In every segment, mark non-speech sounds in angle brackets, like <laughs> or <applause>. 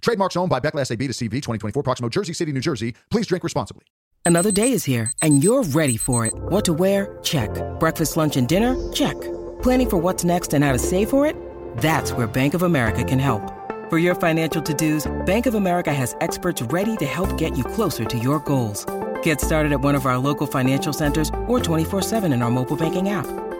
Trademarks owned by Beckless AB to CV 2024 Proximo, Jersey City, New Jersey. Please drink responsibly. Another day is here, and you're ready for it. What to wear? Check. Breakfast, lunch, and dinner? Check. Planning for what's next and how to save for it? That's where Bank of America can help. For your financial to dos, Bank of America has experts ready to help get you closer to your goals. Get started at one of our local financial centers or 24-7 in our mobile banking app.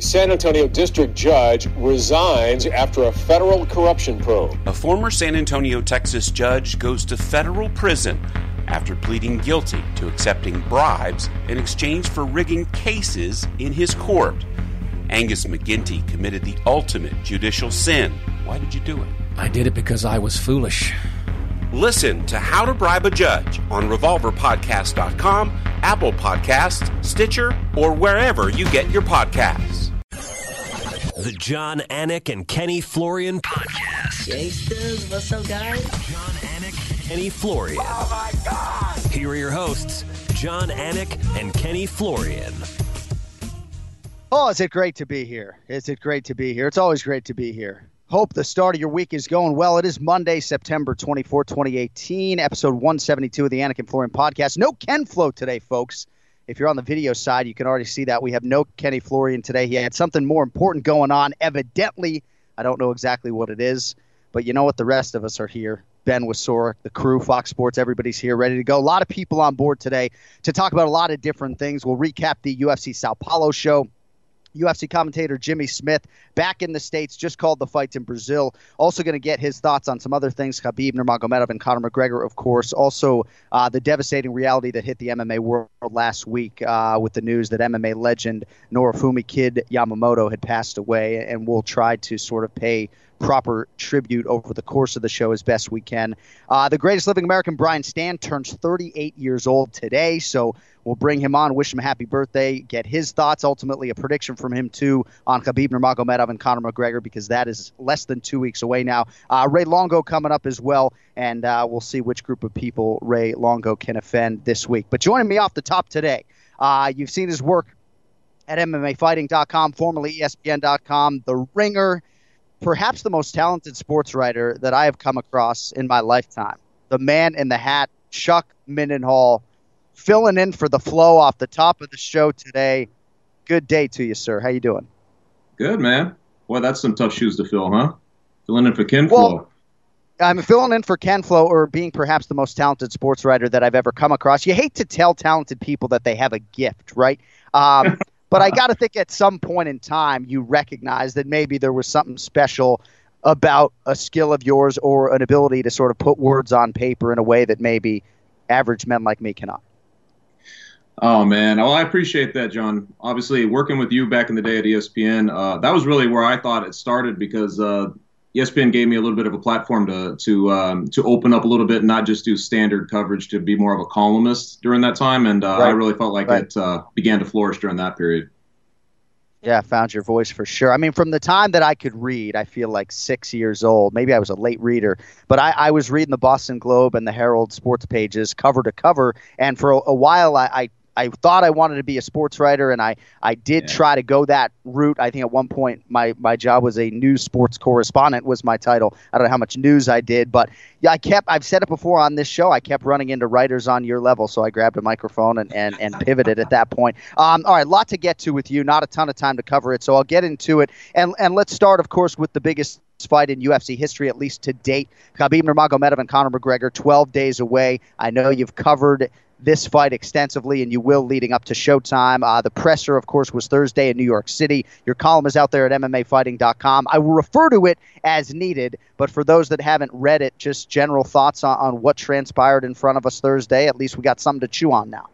San Antonio district judge resigns after a federal corruption probe. A former San Antonio, Texas judge goes to federal prison after pleading guilty to accepting bribes in exchange for rigging cases in his court. Angus McGinty committed the ultimate judicial sin. Why did you do it? I did it because I was foolish. Listen to How to Bribe a Judge on RevolverPodcast.com, Apple Podcasts, Stitcher, or wherever you get your podcasts. The Jon Anik and Kenny Florian podcast. Gangsters, what's up, guys? Jon Anik, and Kenny Florian. Oh my God! Here are your hosts, Jon Anik and Kenny Florian. Oh, is it great to be here? Is it great to be here? It's always great to be here. Hope the start of your week is going well. It is Monday, September 24, 2018, episode 172 of the Anik and Florian podcast. No Ken Flow today, folks. If you're on the video side, you can already see that. We have no Kenny Florian today. He had something more important going on, evidently. I don't know exactly what it is, but you know what? The rest of us are here. Ben Wasor, the crew, Fox Sports, everybody's here ready to go. A lot of people on board today to talk about a lot of different things. We'll recap the UFC Sao Paulo show. UFC commentator Jimmy Smith back in the States, just called the fights in Brazil. Also going to get his thoughts on some other things, Khabib Nurmagomedov and Conor McGregor, of course. Also, uh, the devastating reality that hit the MMA world last week uh, with the news that MMA legend Norifumi Kid Yamamoto had passed away, and we'll try to sort of pay proper tribute over the course of the show as best we can. Uh, the greatest living American, Brian Stann, turns 38 years old today, so we'll bring him on, wish him a happy birthday, get his thoughts, ultimately a prediction from him too on Khabib Nurmagomedov and Conor McGregor because that is less than two weeks away now. Uh, Ray Longo coming up as well, and uh, we'll see which group of people Ray Longo can offend this week. But joining me off the top today, uh, you've seen his work at MMAfighting.com, formerly ESPN.com, The Ringer perhaps the most talented sports writer that I have come across in my lifetime. The man in the hat, Chuck Mindenhall, filling in for the flow off the top of the show today. Good day to you, sir. How you doing? Good, man. Boy, that's some tough shoes to fill, huh? Filling in for Ken well, Flo. I'm filling in for Ken Flo, or being perhaps the most talented sports writer that I've ever come across. You hate to tell talented people that they have a gift, right? Um, But I got to think at some point in time you recognize that maybe there was something special about a skill of yours or an ability to sort of put words on paper in a way that maybe average men like me cannot. Oh man, well I appreciate that, John. Obviously, working with you back in the day at ESPN, uh, that was really where I thought it started because uh, ESPN gave me a little bit of a platform to to um, to open up a little bit, and not just do standard coverage, to be more of a columnist during that time, and uh, right. I really felt like right. it uh, began to flourish during that period. Yeah, found your voice for sure. I mean, from the time that I could read, I feel like six years old. Maybe I was a late reader, but I, I was reading the Boston Globe and the Herald sports pages cover to cover, and for a, a while, I, I I thought I wanted to be a sports writer, and I I did yeah. try to go that route. I think at one point my my job was a news sports correspondent was my title. I don't know how much news I did, but yeah, I kept. I've said it before on this show. I kept running into writers on your level, so I grabbed a microphone and and, and pivoted at that point. Um, all right, lot to get to with you. Not a ton of time to cover it, so I'll get into it. And and let's start, of course, with the biggest fight in UFC history, at least to date. Khabib Nurmagomedov and Conor McGregor, 12 days away. I know you've covered this fight extensively, and you will leading up to Showtime. Uh, the presser, of course, was Thursday in New York City. Your column is out there at MMAfighting.com. I will refer to it as needed, but for those that haven't read it, just general thoughts on, on what transpired in front of us Thursday. At least we got something to chew on now.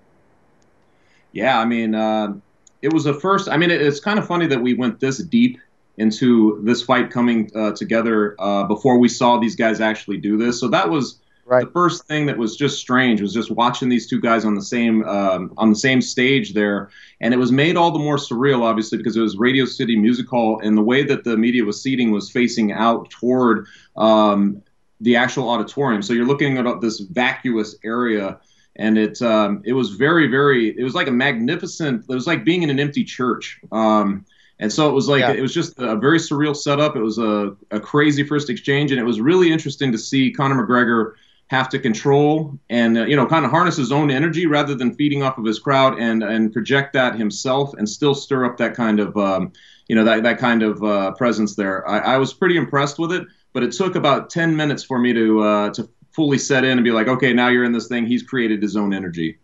Yeah, I mean, uh, it was the first. I mean, it, it's kind of funny that we went this deep into this fight coming uh, together uh, before we saw these guys actually do this. So that was right. the first thing that was just strange was just watching these two guys on the same um, on the same stage there, and it was made all the more surreal, obviously, because it was Radio City Music Hall, and the way that the media was seating was facing out toward um, the actual auditorium. So you're looking at this vacuous area and it um, it was very very it was like a magnificent it was like being in an empty church um, and so it was like yeah. it was just a very surreal setup. It was a, a crazy first exchange, and it was really interesting to see Conor McGregor have to control and uh, you know kind of harness his own energy rather than feeding off of his crowd and and project that himself and still stir up that kind of um, you know that that kind of uh, presence there. I, I, was pretty impressed with it, but it took about ten minutes for me to uh, to fully set in and be like, okay, now you're in this thing. He's created his own energy.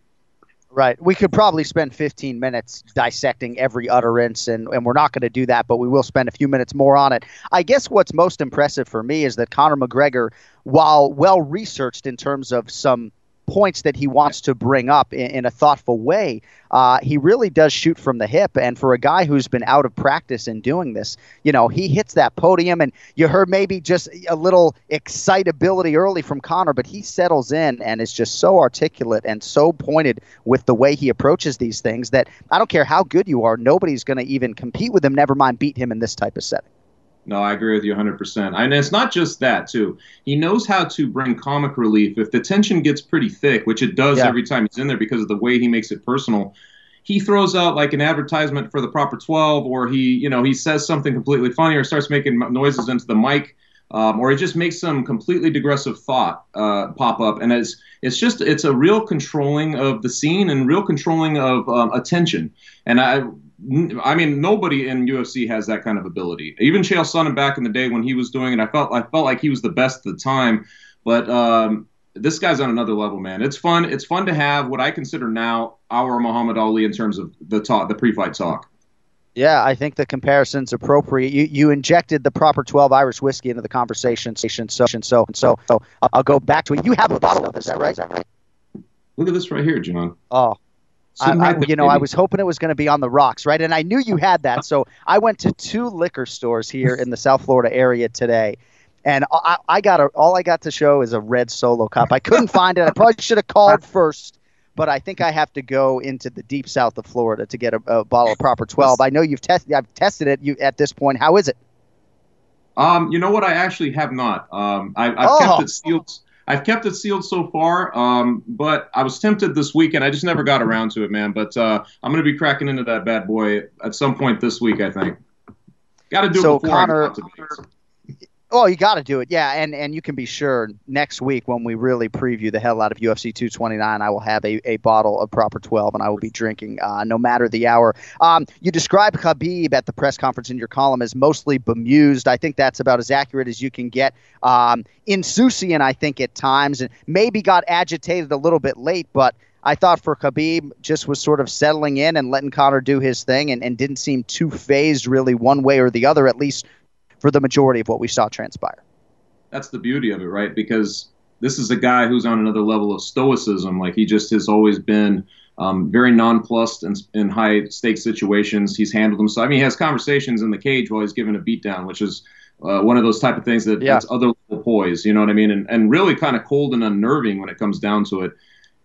Right. We could probably spend 15 minutes dissecting every utterance, and, and we're not going to do that, but we will spend a few minutes more on it. I guess what's most impressive for me is that Conor McGregor, while well researched in terms of some points that he wants to bring up in, in a thoughtful way, uh, he really does shoot from the hip. And for a guy who's been out of practice in doing this, you know, he hits that podium, and you heard maybe just a little excitability early from Conor, but he settles in and is just so articulate and so pointed with the way he approaches these things that I don't care how good you are, nobody's going to even compete with him, never mind beat him in this type of setting. No, I agree with you 100%. And it's not just that, too. He knows how to bring comic relief. If the tension gets pretty thick, which it does yeah. every time he's in there because of the way he makes it personal, he throws out like an advertisement for the proper 12 or he, you know, he says something completely funny or starts making noises into the mic. Um, or he just makes some completely digressive thought uh, pop up, and it's it's just it's a real controlling of the scene and real controlling of um, attention. And I I mean, nobody in UFC has that kind of ability. Even Chael Sonnen back in the day when he was doing it, I felt I felt like he was the best at the time. But um, this guy's on another level, man. It's fun. It's fun to have what I consider now our Muhammad Ali in terms of the talk, the pre-fight talk. Yeah, I think the comparison's appropriate. You you injected the proper 12 Irish whiskey into the conversation. So so so so, so I'll go back to it. You have a bottle of this, is that right? Look at this right here, John. Oh, I, I, you know, I was hoping it was going to be on the rocks, right? And I knew you had that, so I went to two liquor stores here in the South Florida area today, and I, I got a, all I got to show is a red Solo cup. I couldn't <laughs> find it. I probably should have called first, but I think I have to go into the deep south of Florida to get a, a bottle of proper twelve. I know you've tested. I've tested it. You at this point, how is it? Um, you know what? I actually have not. Um, I, have oh. kept it sealed. I've kept it sealed so far, um, but I was tempted this weekend. I just never got around to it, man. But uh, I'm going to be cracking into that bad boy at some point this week, I think. Got to do so it before Conor, I get to Oh, you got to do it, yeah, and and you can be sure next week when we really preview the hell out of UFC 229, I will have a, a bottle of proper 12, and I will be drinking uh, no matter the hour. Um, you described Khabib at the press conference in your column as mostly bemused. I think that's about as accurate as you can get. Um, insouciant, I think at times, and maybe got agitated a little bit late, but. I thought for Khabib just was sort of settling in and letting Conor do his thing and, and didn't seem too phased really one way or the other, at least for the majority of what we saw transpire. That's the beauty of it, right? Because this is a guy who's on another level of stoicism. Like he just has always been um, very nonplussed in, in high stakes situations. He's handled himself. I mean, he has conversations in the cage while he's given a beatdown, which is uh, one of those type of things that yeah. that's other level poise. You know what I mean? And and really kind of cold and unnerving when it comes down to it.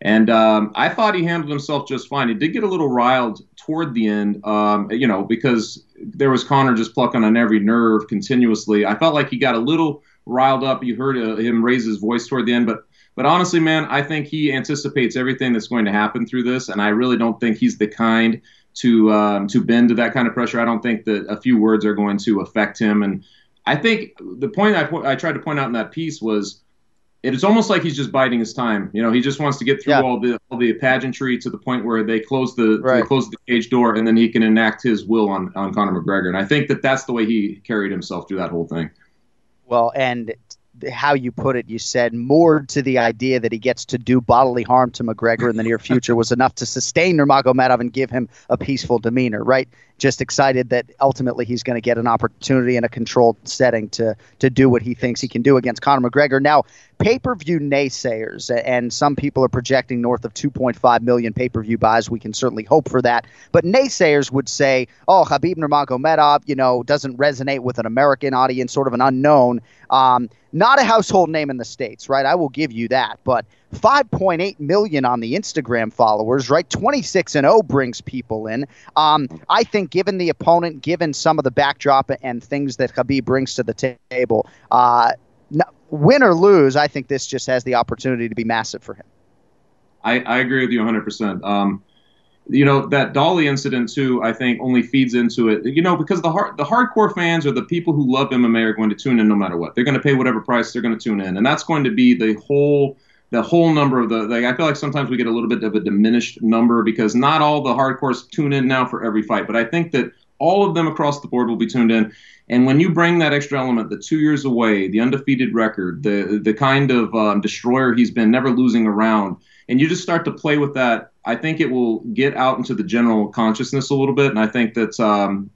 And um, I thought he handled himself just fine. He did get a little riled toward the end, um, you know, because there was Conor just plucking on every nerve continuously. I felt like he got a little riled up. You heard uh, him raise his voice toward the end, but But honestly, man, I think he anticipates everything that's going to happen through this, and I really don't think he's the kind to um, to bend to that kind of pressure. I don't think that a few words are going to affect him. And I think the point I, I tried to point out in that piece was it's almost like he's just biding his time. You know, he just wants to get through yeah. all the all the pageantry to the point where they close the right. they close the cage door, and then he can enact his will on on Conor McGregor. And I think that that's the way he carried himself through that whole thing. Well, and how you put it, you said more to the idea that he gets to do bodily harm to McGregor in the near future was enough to sustain Nurmagomedov and give him a peaceful demeanor, right? Just excited that ultimately he's going to get an opportunity in a controlled setting to to do what he thinks he can do against Conor McGregor. Now, pay-per-view naysayers and some people are projecting north of 2.5 million pay-per-view buys. We can certainly hope for that, but naysayers would say, "Oh, Khabib Nurmagomedov, you know, doesn't resonate with an American audience, sort of an unknown." Um, not a household name in the states, right? I will give you that, but 5.8 million on the Instagram followers, right? 26 and 0 brings people in. Um, I think, given the opponent, given some of the backdrop and things that Khabib brings to the table, uh, win or lose, I think this just has the opportunity to be massive for him. I, I agree with you 100%. Um, you know that Dolly incident too. I think only feeds into it. You know because the hard the hardcore fans or the people who love MMA are going to tune in no matter what. They're going to pay whatever price they're going to tune in, and that's going to be the whole the whole number of the. Like I feel like sometimes we get a little bit of a diminished number because not all the hardcores tune in now for every fight, but I think that all of them across the board will be tuned in. And when you bring that extra element, the two years away, the undefeated record, the the kind of um, destroyer he's been, never losing a round, and you just start to play with that I think it will get out into the general consciousness a little bit, and I think that um,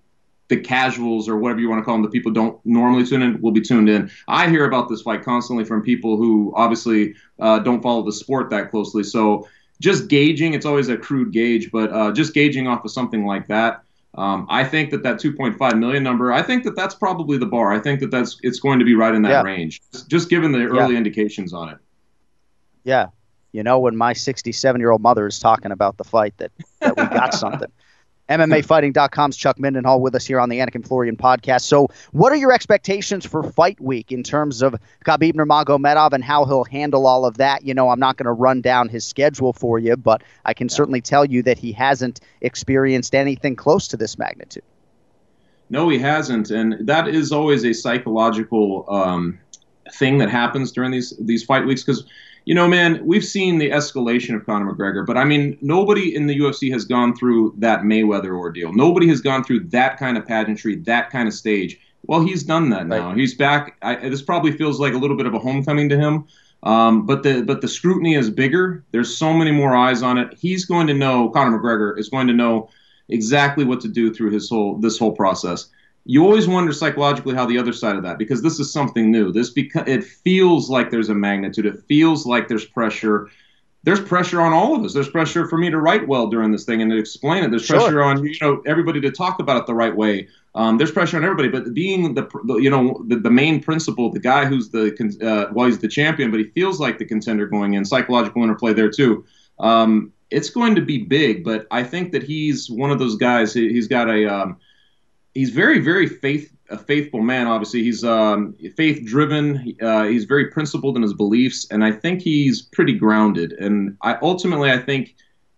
the casuals or whatever you want to call them, the people don't normally tune in, will be tuned in. I hear about this fight constantly from people who obviously uh, don't follow the sport that closely. So just gauging, it's always a crude gauge, but uh, just gauging off of something like that. Um, I think that that 2.5 million number, I think that that's probably the bar. I think that that's it's going to be right in that yeah. range, just given the early yeah. indications on it. Yeah, you know, when my 67 year old mother is talking about the fight, that, that we got <laughs> something. MMAfighting.com's Chuck Mindenhall with us here on the Anik and Florian podcast. So, what are your expectations for fight week in terms of Khabib Nurmagomedov and how he'll handle all of that? You know, I'm not going to run down his schedule for you, but I can certainly tell you that he hasn't experienced anything close to this magnitude. No, he hasn't, and that is always a psychological um, thing that happens during these these fight weeks because you know, man, we've seen the escalation of Conor McGregor, but I mean, nobody in the UFC has gone through that Mayweather ordeal. Nobody has gone through that kind of pageantry, that kind of stage. Well, he's done that now. Right. He's back. I, this probably feels like a little bit of a homecoming to him. Um, but the but the scrutiny is bigger. There's so many more eyes on it. He's going to know. Conor McGregor is going to know exactly what to do through his whole this whole process you always wonder psychologically how the other side of that because this is something new. This beca- it feels like there's a magnitude. It feels like there's pressure. There's pressure on all of us. There's pressure for me to write well during this thing and to explain it. There's sure. pressure on you know everybody to talk about it the right way. Um, there's pressure on everybody but being the, the you know the, the, main principal the guy who's the uh, well he's the champion but he feels like the contender going in. Psychological interplay there too. Um, it's going to be big but i think that he's one of those guys he, has got a um, he's very, very faith a faithful man. Obviously, he's um, faith driven. Uh, he's very principled in his beliefs, and I think he's pretty grounded. And I ultimately, I think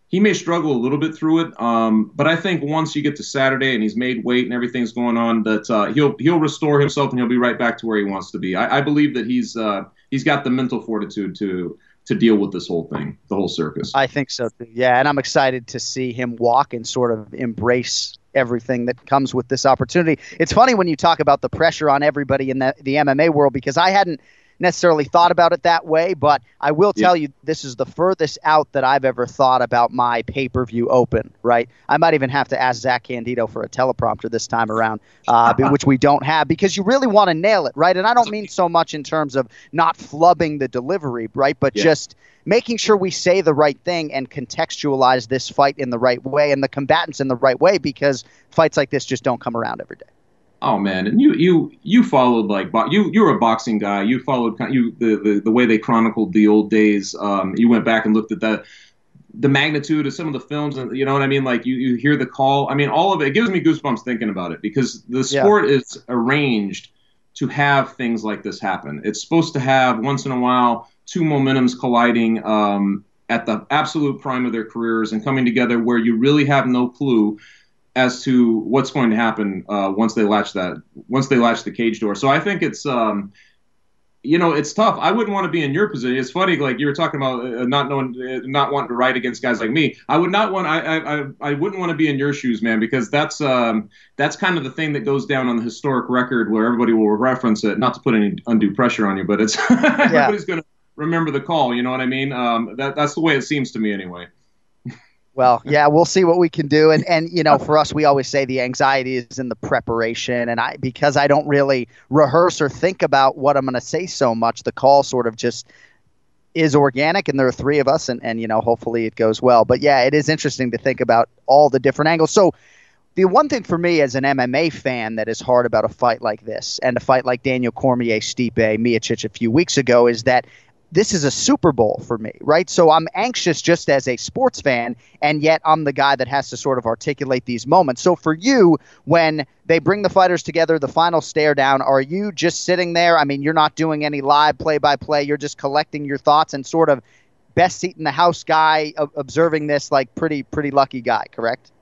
he may struggle a little bit through it. Um, but I think once you get to Saturday and he's made weight and everything's going on, that uh, he'll he'll restore himself and he'll be right back to where he wants to be. I, I believe that he's uh, he's got the mental fortitude to to deal with this whole thing, the whole circus. I think so. Yeah, and I'm excited to see him walk and sort of embrace everything that comes with this opportunity. It's funny when you talk about the pressure on everybody in the, the MMA world because I hadn't necessarily thought about it that way, but I will tell yeah. you this is the furthest out that I've ever thought about my pay per view open, right? I might even have to ask Zach Candido for a teleprompter this time around, uh, which we don't have because you really want to nail it, right? And I don't mean so much in terms of not flubbing the delivery, right? But yeah. just making sure we say the right thing and contextualize this fight in the right way and the combatants in the right way because fights like this just don't come around every day. Oh man, and you you you followed like you you were a boxing guy. You followed you the the, the way they chronicled the old days. Um, you went back and looked at that the magnitude of some of the films and you know what I mean like you, you hear the call I mean all of it, it gives me goosebumps thinking about it because the sport yeah. is arranged to have things like this happen it's supposed to have once in a while two momentums colliding um, at the absolute prime of their careers and coming together where you really have no clue as to what's going to happen uh, once they latch that once they latch the cage door. So I think it's um, you know it's tough. I wouldn't want to be in your position. It's funny, like you were talking about uh, not knowing, uh, not wanting to write against guys like me. I would not want. I I I wouldn't want to be in your shoes, man, because that's um that's kind of the thing that goes down on the historic record where everybody will reference it. Not to put any undue pressure on you, but it's <laughs> everybody's going to remember the call. You know what I mean? Um, that that's the way it seems to me, anyway. Well, yeah, we'll see what we can do. And and you know, for us, we always say the anxiety is in the preparation. And I because I don't really rehearse or think about what I'm going to say so much, the call sort of just is organic. And there are three of us, and and you know, hopefully it goes well. But yeah, it is interesting to think about all the different angles. So. The one thing for me as an MMA fan that is hard about a fight like this and a fight like Daniel Cormier, Stipe, Miocic a few weeks ago is that this is a Super Bowl for me, right? So I'm anxious just as a sports fan, and yet I'm the guy that has to sort of articulate these moments. So for you, when they bring the fighters together, the final stare down, are you just sitting there? I mean, you're not doing any live play by play, you're just collecting your thoughts and sort of best seat in the house guy observing this like pretty pretty lucky guy, correct?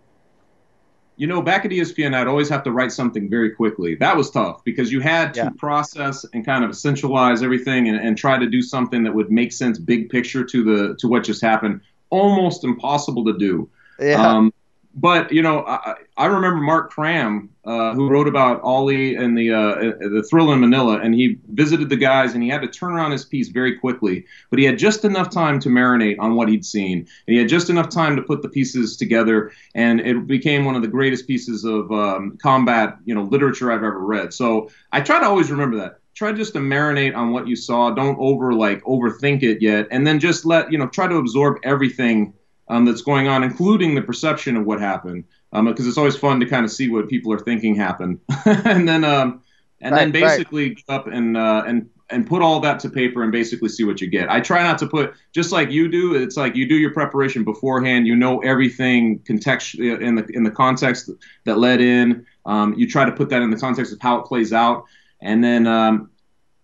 You know, back at ESPN, I'd always have to write something very quickly. That was tough because you had to yeah. process and kind of centralize everything and, and try to do something that would make sense, big picture to the to what just happened. Almost impossible to do. Yeah. Um, but you know, I, I remember Mark Kram, uh, who wrote about Ali and the uh, the Thrilla in Manila, and he visited the guys, and he had to turn around his piece very quickly. But he had just enough time to marinate on what he'd seen, and he had just enough time to put the pieces together, and it became one of the greatest pieces of um, combat, you know, literature I've ever read. So I try to always remember that try just to marinate on what you saw don't over like overthink it yet and then just let you know try to absorb everything um, that's going on, including the perception of what happened, because um, it's always fun to kind of see what people are thinking happened, <laughs> and then um, and right, then basically right. up and uh, and and put all that to paper and basically see what you get. I try not to put just like you do. It's like you do your preparation beforehand. You know everything contextually in the in the context that led in. Um, you try to put that in the context of how it plays out, and then um,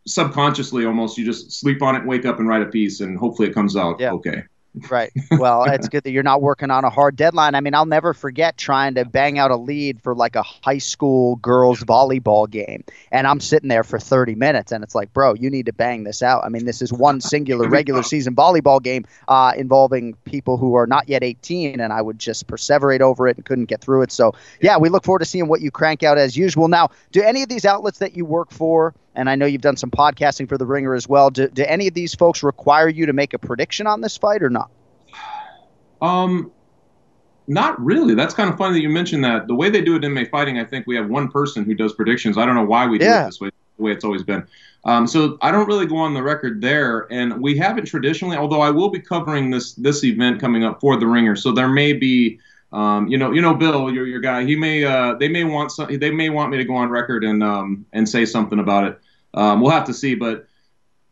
subconsciously almost you just sleep on it, wake up, and write a piece, and hopefully it comes out yeah. okay. Right. Well, it's good that you're not working on a hard deadline. I mean, I'll never forget trying to bang out a lead for like a high school girls volleyball game. And I'm sitting there for 30 minutes and it's like, bro, you need to bang this out. I mean, this is one singular <laughs> regular season volleyball game uh, involving people who are not yet 18. And I would just perseverate over it and couldn't get through it. So, yeah, we look forward to seeing what you crank out as usual. Now, do any of these outlets that you work for, and I know you've done some podcasting for The Ringer as well. Do, do any of these folks require you to make a prediction on this fight or not? Um, not really. That's kind of funny that you mentioned that. The way they do it in MMA Fighting, I think we have one person who does predictions. I don't know why we do it this way, the way it's always been. Um, so I don't really go on the record there, and we haven't traditionally. Although I will be covering this this event coming up for the Ringer, so there may be um, you know, you know, Bill, your your guy. He may, uh, they may want some, they may want me to go on record and um, and say something about it. Um, we'll have to see. But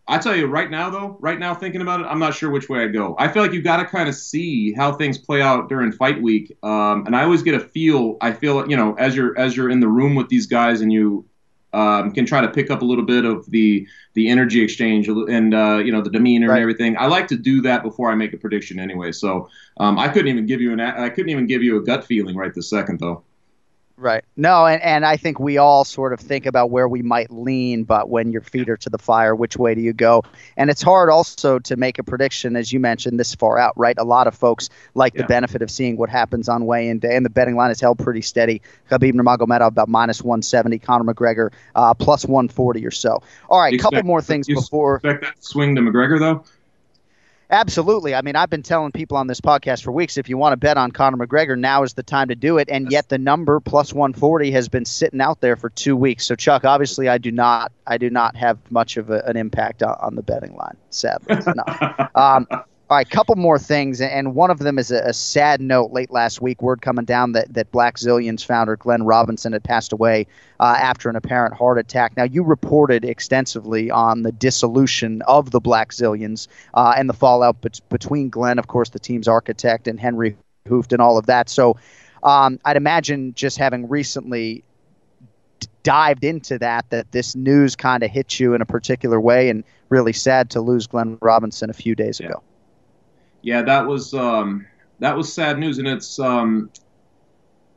I tell you, right now though, right now thinking about it, I'm not sure which way I'd go. I feel like you got to kind of see how things play out during fight week. Um, and I always get a feel. I feel, you know, as you're as you're in the room with these guys and you um, can try to pick up a little bit of the the energy exchange and uh, you know the demeanor right. and everything. I like to do that before I make a prediction anyway. So um, I couldn't even give you an I couldn't even give you a gut feeling right this second though. Right. No, and, and I think we all sort of think about where we might lean, but when your feet are to the fire, which way do you go? And it's hard also to make a prediction, as you mentioned, this far out, right? A lot of folks like yeah. the benefit of seeing what happens on weigh in day, and the betting line is held pretty steady. Khabib Nurmagomedov about minus 170, Conor McGregor uh, plus 140 or so. All right, a couple more things before. Expect that swing to McGregor, though? Absolutely. I mean, I've been telling people on this podcast for weeks if you want to bet on Conor McGregor, now is the time to do it. And yet the number plus 140 has been sitting out there for two weeks. So Chuck, obviously, I do not, I do not have much of a, an impact on, on, the betting line. Sadly, no. Um, all right, a couple more things, and one of them is a, a, sad note. Late last week, word coming down that, that Blackzilians founder Glenn Robinson had passed away uh, after an apparent heart attack. Now, you reported extensively on the dissolution of the Blackzilians uh, and the fallout be- between Glenn, of course, the team's architect, and Henry Hooft, and all of that. So, um, I'd imagine just having recently dived into that, that this news kind of hit you in a particular way, and really sad to lose Glenn Robinson a few days yeah. ago. Yeah, that was um, that was sad news, and it's um,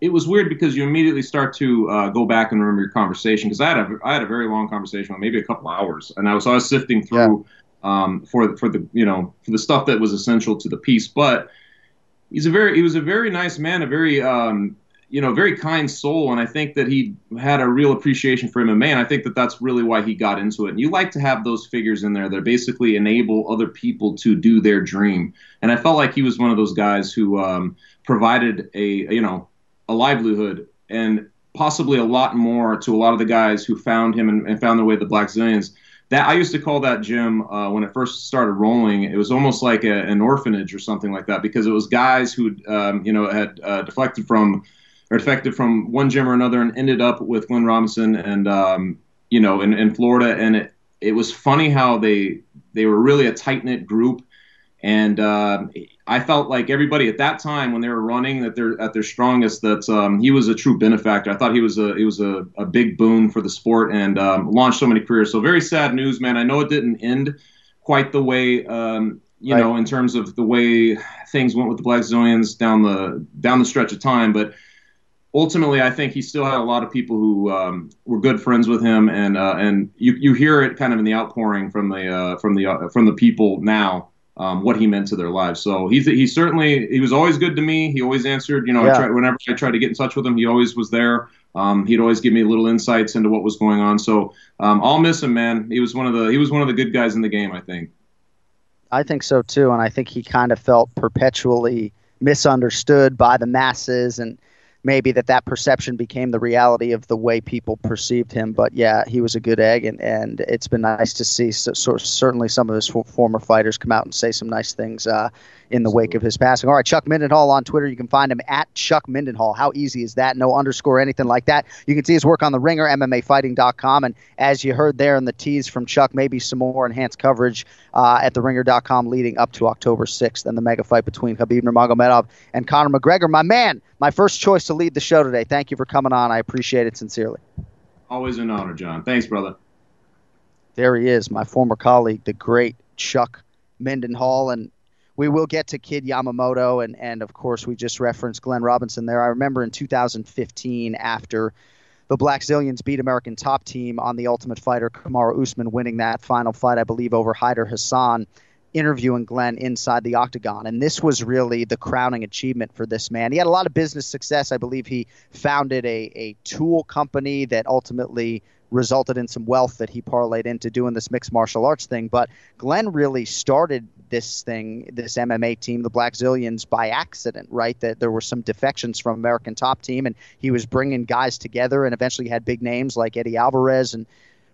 it was weird because you immediately start to uh, go back and remember your conversation because I had a I had a very long conversation, maybe a couple hours, and I was I was sifting through yeah. um, for for the you know for the stuff that was essential to the piece. But he's a very he was a very nice man, a very um, you know very kind soul, and I think that he had a real appreciation for MMA, and I think that that's really why he got into it. And you like to have those figures in there that basically enable other people to do their dream, and I felt like he was one of those guys who um, provided a you know a livelihood and possibly a lot more to a lot of the guys who found him and, and found their way to the Blackzilians. That I used to call that gym uh, when it first started rolling. It was almost like a, an orphanage or something like that because it was guys who um, you know had uh, deflected from or defected from one gym or another and ended up with Glenn Robinson and um, you know in, in Florida. And it it was funny how they they were really a tight knit group and uh, I felt like everybody at that time when they were running that they're at their strongest that um, he was a true benefactor. I thought he was a he was a, a big boon for the sport and um, launched so many careers. So very sad news, man. I know it didn't end quite the way um, you right. know in terms of the way things went with the Blackzilians down the down the stretch of time, but ultimately, I think he still had a lot of people who um, were good friends with him, and uh, and you you hear it kind of in the outpouring from the uh, from the uh, from the people now um, what he meant to their lives. So he's he certainly he was always good to me. He always answered. You know, yeah. I tried, whenever I tried to get in touch with him, he always was there. Um, he'd always give me little insights into what was going on. So um, I'll miss him, man. He was one of the he was one of the good guys in the game, I think. I think so too, and I think he kind of felt perpetually misunderstood by the masses and maybe that that perception became the reality of the way people perceived him. But yeah, he was a good egg, and, and it's been nice to see so, so certainly some of his former fighters come out and say some nice things uh, in the wake of his passing. All right, Chuck Mindenhall on Twitter. You can find him at Chuck Mindenhall. How easy is that? No underscore, anything like that. You can see his work on the Ringer, MMAfighting.com, and as you heard there in the tease from Chuck, maybe some more enhanced coverage uh, at the Ringer.com leading up to October 6th and the mega fight between Khabib Nurmagomedov and Conor McGregor. My man, my first choice to lead the show today. Thank you for coming on. I appreciate it sincerely. Always an honor, John. Thanks, brother. There he is, my former colleague, the great Chuck Mindenhall. and we will get to Kid Yamamoto, and and of course we just referenced Glenn Robinson there. I remember in 2015 after the Blackzilians beat American Top Team on the Ultimate Fighter, Kamaru Usman winning that final fight, I believe, over Hayder Hassan interviewing Glenn inside the octagon. And this was really the crowning achievement for this man. He had a lot of business success. I believe he founded a, a tool company that ultimately resulted in some wealth that he parlayed into doing this mixed martial arts thing. But Glenn really started this thing, this MMA team, the Blackzilians, by accident, right? That there were some defections from American Top Team, and he was bringing guys together, and eventually had big names like Eddie Alvarez and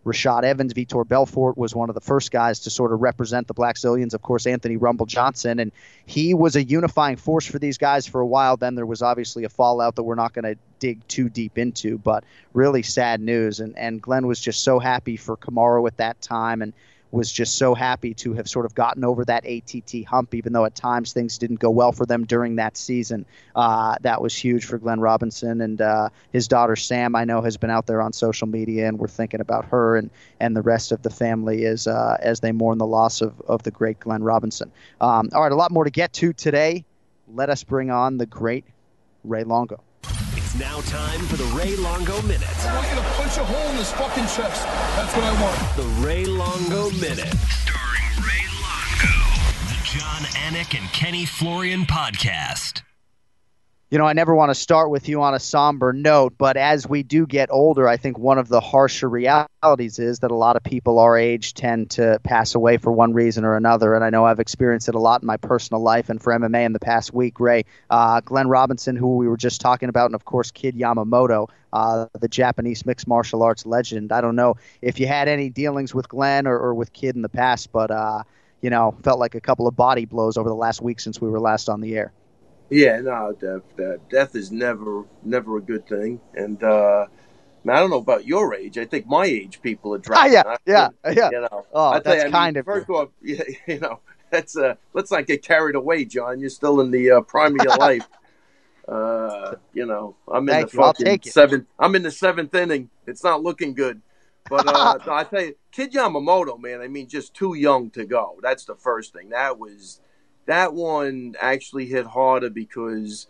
Rashad Evans, Vitor Belfort was one of the first guys to sort of represent the Blackzilians. Of course, Anthony Rumble Johnson, and he was a unifying force for these guys for a while. Then there was obviously a fallout that we're not going to dig too deep into, but really sad news. And and Glenn was just so happy for Kamaru at that time, and was just so happy to have sort of gotten over that ATT hump, even though at times things didn't go well for them during that season. Uh, that was huge for Glenn Robinson and uh, his daughter Sam. I know has been out there on social media, and we're thinking about her and, and the rest of the family as uh, as they mourn the loss of, of the great Glenn Robinson. Um, all right, a lot more to get to today. Let us bring on the great Ray Longo. It's now time for the Ray Longo Minute. I want you to punch a hole in his fucking chest. That's what I want. The Ray Longo Minute. Starring Ray Longo. The Jon Anik and Kenny Florian podcast you know, I never want to start with you on a somber note, but as we do get older, I think one of the harsher realities is that a lot of people our age tend to pass away for one reason or another. And I know I've experienced it a lot in my personal life and for MMA in the past week. Ray, uh, Glenn Robinson, who we were just talking about, and of course, Kid Yamamoto, uh, the Japanese mixed martial arts legend. I don't know if you had any dealings with Glenn or, or with Kid in the past, but, uh, you know, felt like a couple of body blows over the last week since we were last on the air. Yeah, no, death, death, death is never, never a good thing. And uh, I don't know about your age. I think my age people are driving. Ah, yeah, yeah, yeah. You know, oh, I that's you, kind mean, of first off, <laughs> you, you know, that's uh, let's not get carried away, John. You're still in the uh, prime of your <laughs> life. Uh, you know, I'm in Thank the fucking seventh. I'm in the seventh inning. It's not looking good. But uh, <laughs> I tell you, Kid Yamamoto, man. I mean, just too young to go. That's the first thing. That was that one actually hit harder because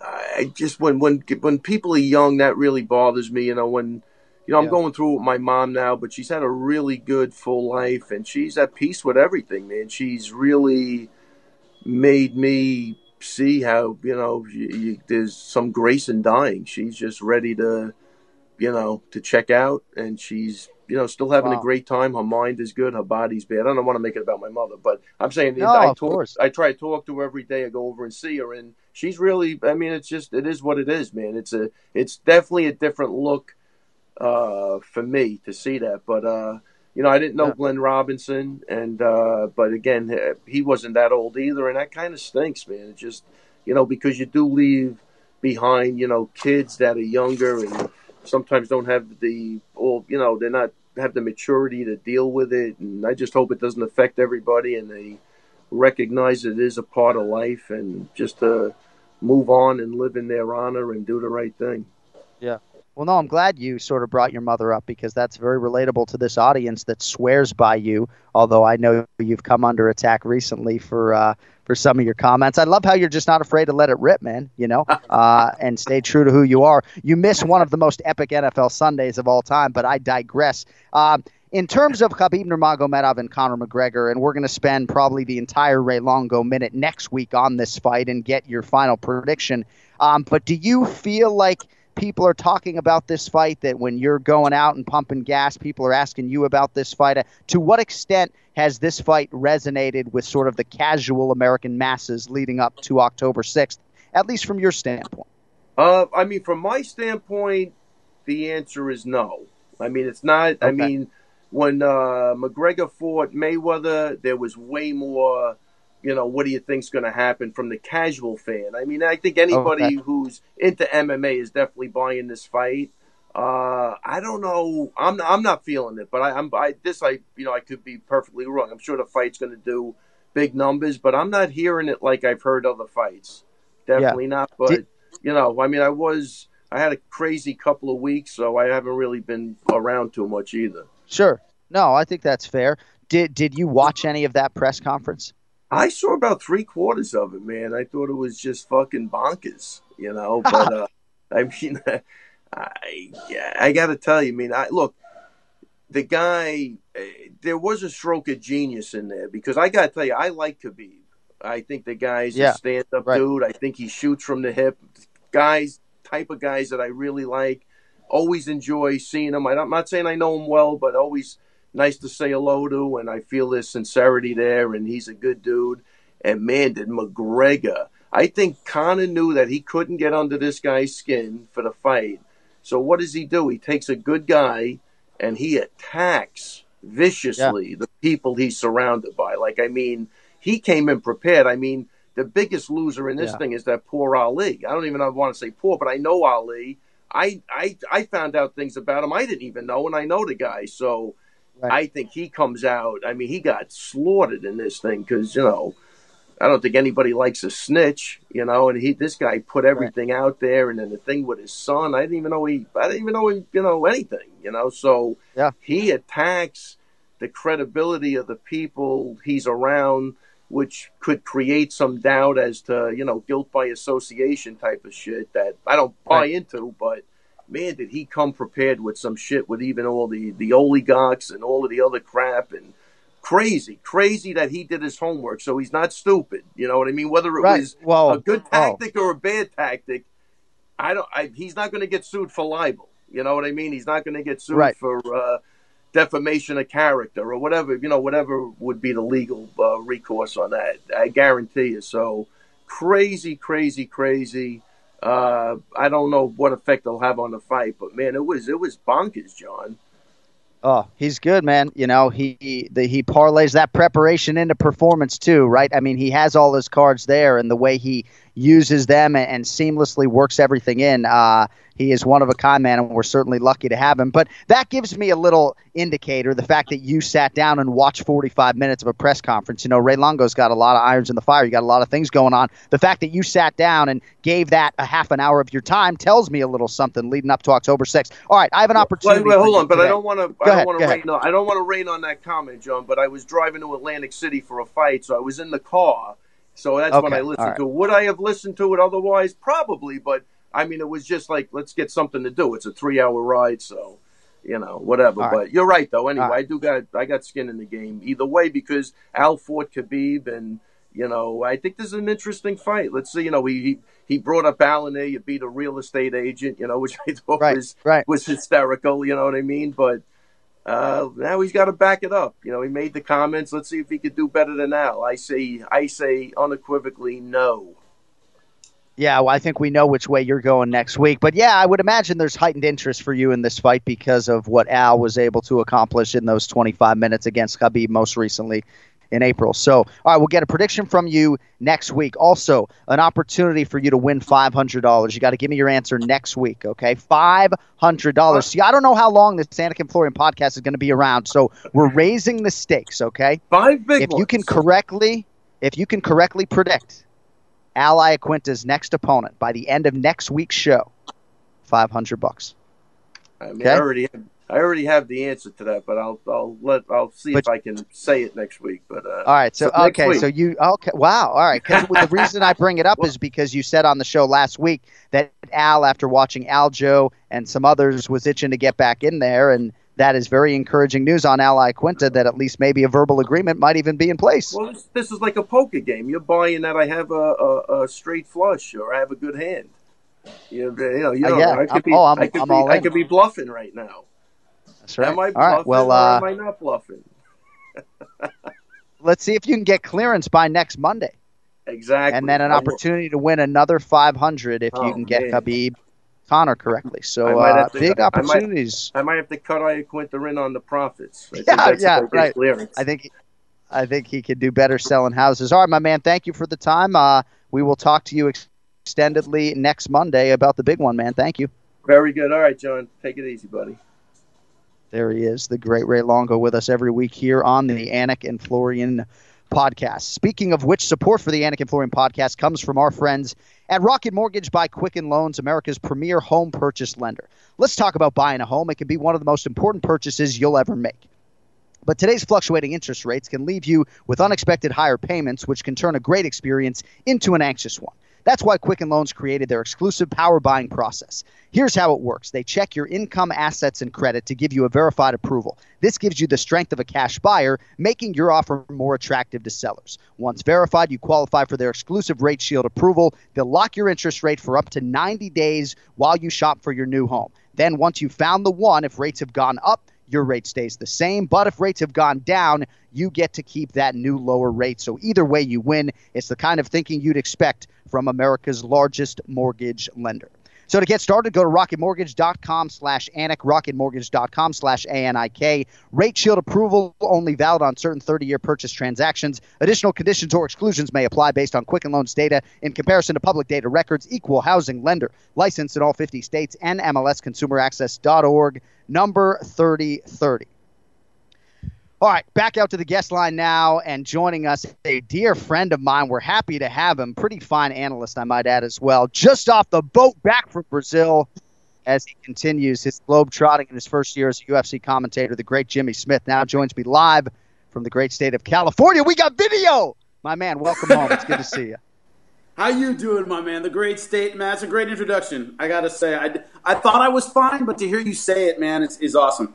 uh, I just when when when people are young, that really bothers me. You know, when you know I'm Yeah. going through it with my mom now, but she's had a really good full life, and she's at peace with everything, man. She's really made me see how you know you, you, there's some grace in dying. She's just ready to, you know, to check out, and she's you know still having Wow. a great time. Her mind is good, her body's bad. I don't want to make it about my mother, but I'm saying No, I talk, course. I try to talk to her every day. I go over and see her, and she's really. I mean, it's just it is what it is, man. It's a it's definitely a different look uh, for me to see that, but. uh you know, I didn't know Yeah. Glenn Robinson, and uh, but again, he wasn't that old either, and that kind of stinks, man. It just, you know, because you do leave behind, you know, kids that are younger and sometimes don't have the, or you know, they're not have the maturity to deal with it, and I just hope it doesn't affect everybody, and they recognize it is a part of life, and just to move on and live in their honor and do the right thing. Yeah. Well, no, I'm glad you sort of brought your mother up because that's very relatable to this audience that swears by you. Although I know you've come under attack recently for uh, for some of your comments. I love how you're just not afraid to let it rip, man. You know, <laughs> uh, and stay true to who you are. You miss one of the most epic NFL Sundays of all time, but I digress. Um, in terms of Khabib Nurmagomedov and Conor McGregor, and we're going to spend probably the entire Ray Longo minute next week on this fight and get your final prediction. Um, but do you feel like people are talking about this fight? That when you're going out and pumping gas, people are asking you about this fight. Uh, To what extent has this fight resonated with sort of the casual American masses leading up to October 6th, at least from your standpoint? Uh, I mean, from my standpoint, the answer is no. I mean, it's not. I mean, when uh, McGregor fought Mayweather, there was way more. You know, what do you think's going to happen from the casual fan? I mean, I think anybody Okay. who's into MMA is definitely buying this fight. Uh, I don't know. I'm I'm not feeling it, but I, I'm I, this. I you know I could be perfectly wrong. I'm sure the fight's going to do big numbers, but I'm not hearing it like I've heard other fights. Definitely not. But Did- you know, I mean, I was I had a crazy couple of weeks, so I haven't really been around too much either. Sure. No, I think that's fair. Did did you watch any of that press conference? I saw about three quarters of it, man. I thought it was just fucking bonkers, you know. <laughs> But uh, I mean, <laughs> I yeah, I got to tell you, I mean, I look, the guy, uh, there was a stroke of genius in there because I got to tell you, I like Khabib. I think the guy's Yeah, a stand-up right. dude. I think he shoots from the hip. Guys, type of guys that I really like. Always enjoy seeing him. I'm not saying I know him well, but always nice to say hello to, and I feel his sincerity there, and he's a good dude. And man, did McGregor. I think Conor knew that he couldn't get under this guy's skin for the fight. So what does he do? He takes a good guy and he attacks viciously the people he's surrounded by. Like, I mean, he came in prepared. I mean, the biggest loser in this Yeah. thing is that poor Ali. I don't even want to say poor, but I know Ali. I, I I found out things about him I didn't even know, and I know the guy. So Right. I think he comes out. I mean, he got slaughtered in this thing because you know I don't think anybody likes a snitch, you know. And he, this guy, put everything out there, and then the thing with his son, I didn't even know he, I didn't even know he, you know, anything, you know. So Yeah. he attacks the credibility of the people he's around, which could create some doubt as to, you know, guilt by association type of shit that I don't buy Right. into, but. Man, did he come prepared with some shit with even all the, the oligarchs and all of the other crap and crazy, crazy that he did his homework. So he's not stupid. You know what I mean? Whether it Right. was Whoa. a good Whoa. tactic or a bad tactic, I don't. I, he's not going to get sued for libel. You know what I mean? He's not going to get sued Right. for uh, defamation of character or whatever. You know, whatever would be the legal uh, recourse on that. I guarantee you. So crazy, crazy, crazy. Uh, I don't know what effect they'll have on the fight, but man, it was it was bonkers, John. Oh, he's good, man. You know, he he, the, he parlays that preparation into performance too, right? I mean, he has all his cards there, and the way he uses them and, and seamlessly works everything in. Uh, he is one of a kind, man, and we're certainly lucky to have him. But that gives me a little indicator the fact that you sat down and watched 45 minutes of a press conference. You know, Ray Longo's got a lot of irons in the fire. You got a lot of things going on. The fact that you sat down and gave that a half an hour of your time tells me a little something leading up to October 6th. All right, I have an opportunity. Wait, wait hold on, but today. I don't want to. I don't want to rain. On, I don't want to rain on that comment, John. But I was driving to Atlantic City for a fight, so I was in the car. So that's okay, when I listened right. to. Would I have listened to it otherwise? Probably, but I mean, it was just like, let's get something to do. It's a three-hour ride, so you know, whatever. All but right. you're right, though. Anyway, right. I do got I got skin in the game either way because Al fought Khabib, and you know, I think this is an interesting fight. Let's see. You know, he he, brought up Allen there. You beat a real estate agent, you know, <laughs> which I thought Right, was was hysterical. You know what I mean? But uh, now he's got to back it up. You know, he made the comments. Let's see if he could do better than Al. I say I say unequivocally no. Yeah, well, I think we know which way you're going next week. But yeah, I would imagine there's heightened interest for you in this fight because of what Al was able to accomplish in those 25 minutes against Khabib most recently in April. So, all right, we'll get a prediction from you next week. Also, an opportunity for you to win $500. You got to give me your answer next week, okay? $500. See, I don't know how long this Anik and Florian podcast is going to be around, so we're raising the stakes, okay? Five big If you can correctly, if you can correctly predict Al Iaquinta's next opponent by the end of next week's show. Five hundred bucks. I mean, Okay. I already have, I already have the answer to that, but I'll I'll let I'll see if I can say it next week. But uh, All right, so, okay, week. so you okay? Wow, all right. 'Cause the <laughs> reason I bring it up is because you said on the show last week that Al, after watching Aljo and some others, was itching to get back in there, and that is very encouraging news on Al Iaquinta that at least maybe a verbal agreement might even be in place. Well, this, this is like a poker game. You're buying that I have a, a, a straight flush or I have a good hand. You know, you know, you Uh, know yeah, I I'm- be, oh, I'm- I could I'm be, I could be bluffing right now. That's right. Am I all bluffing right. Well, or uh, am I not bluffing? let's see if you can get clearance by next Monday. Exactly. and then an opportunity to win another 500 if Oh, you can get man. Khabib Conor correctly. So might uh, to- big I might- opportunities. I might have to cut Iaquinta in on the profits. I think Yeah, that's yeah, if I get right. clearance. I think I think he could do better selling houses. All right, my man. Thank you for the time. Uh, we will talk to you ex- extendedly next Monday about the big one, man. Thank you. Very good. All right, Jon. Take it easy, buddy. There he is, the great Ray Longo, with us every week here on the Anik and Florian podcast. Speaking of which, support for the Anik and Florian podcast comes from our friends at Rocket Mortgage by Quicken Loans, America's premier home purchase lender. Let's talk about buying a home. It can be one of the most important purchases you'll ever make. But today's fluctuating interest rates can leave you with unexpected higher payments, which can turn a great experience into an anxious one. That's why Quicken Loans created their exclusive power buying process. Here's how it works they check your income, assets, and credit to give you a verified approval. This gives you the strength of a cash buyer, making your offer more attractive to sellers. Once verified, you qualify for their exclusive Rate Shield approval. They'll lock your interest rate for up to 90 days while you shop for your new home. Then, once you've found the one, if rates have gone up, your rate stays the same. But if rates have gone down, you get to keep that new lower rate. So either way, you win. It's the kind of thinking you'd expect from America's largest mortgage lender. So to get started, go to rocketmortgage.com slash Anik, rocketmortgage.com slash A-N-I-K. Rate shield approval only valid on certain 30-year purchase transactions. Additional conditions or exclusions may apply based on Quicken Loans data in comparison to public data records. Equal housing lender. Licensed in all 50 states and MLSConsumerAccess.org. Number 3030. All right, back out to the guest line now, and joining us, a dear friend of mine. We're happy to have him. Pretty fine analyst, I might add as well. Just off the boat back from Brazil as he continues his globe trotting in his first year as a UFC commentator. The great Jimmy Smith now joins me live from the great state of California. We got video, my man. Welcome home. It's good to see you. <laughs> How you doing, my man? The great state, man. It's a great introduction. I gotta say, I, I thought I was fine, but to hear you say it, man, it's, is awesome.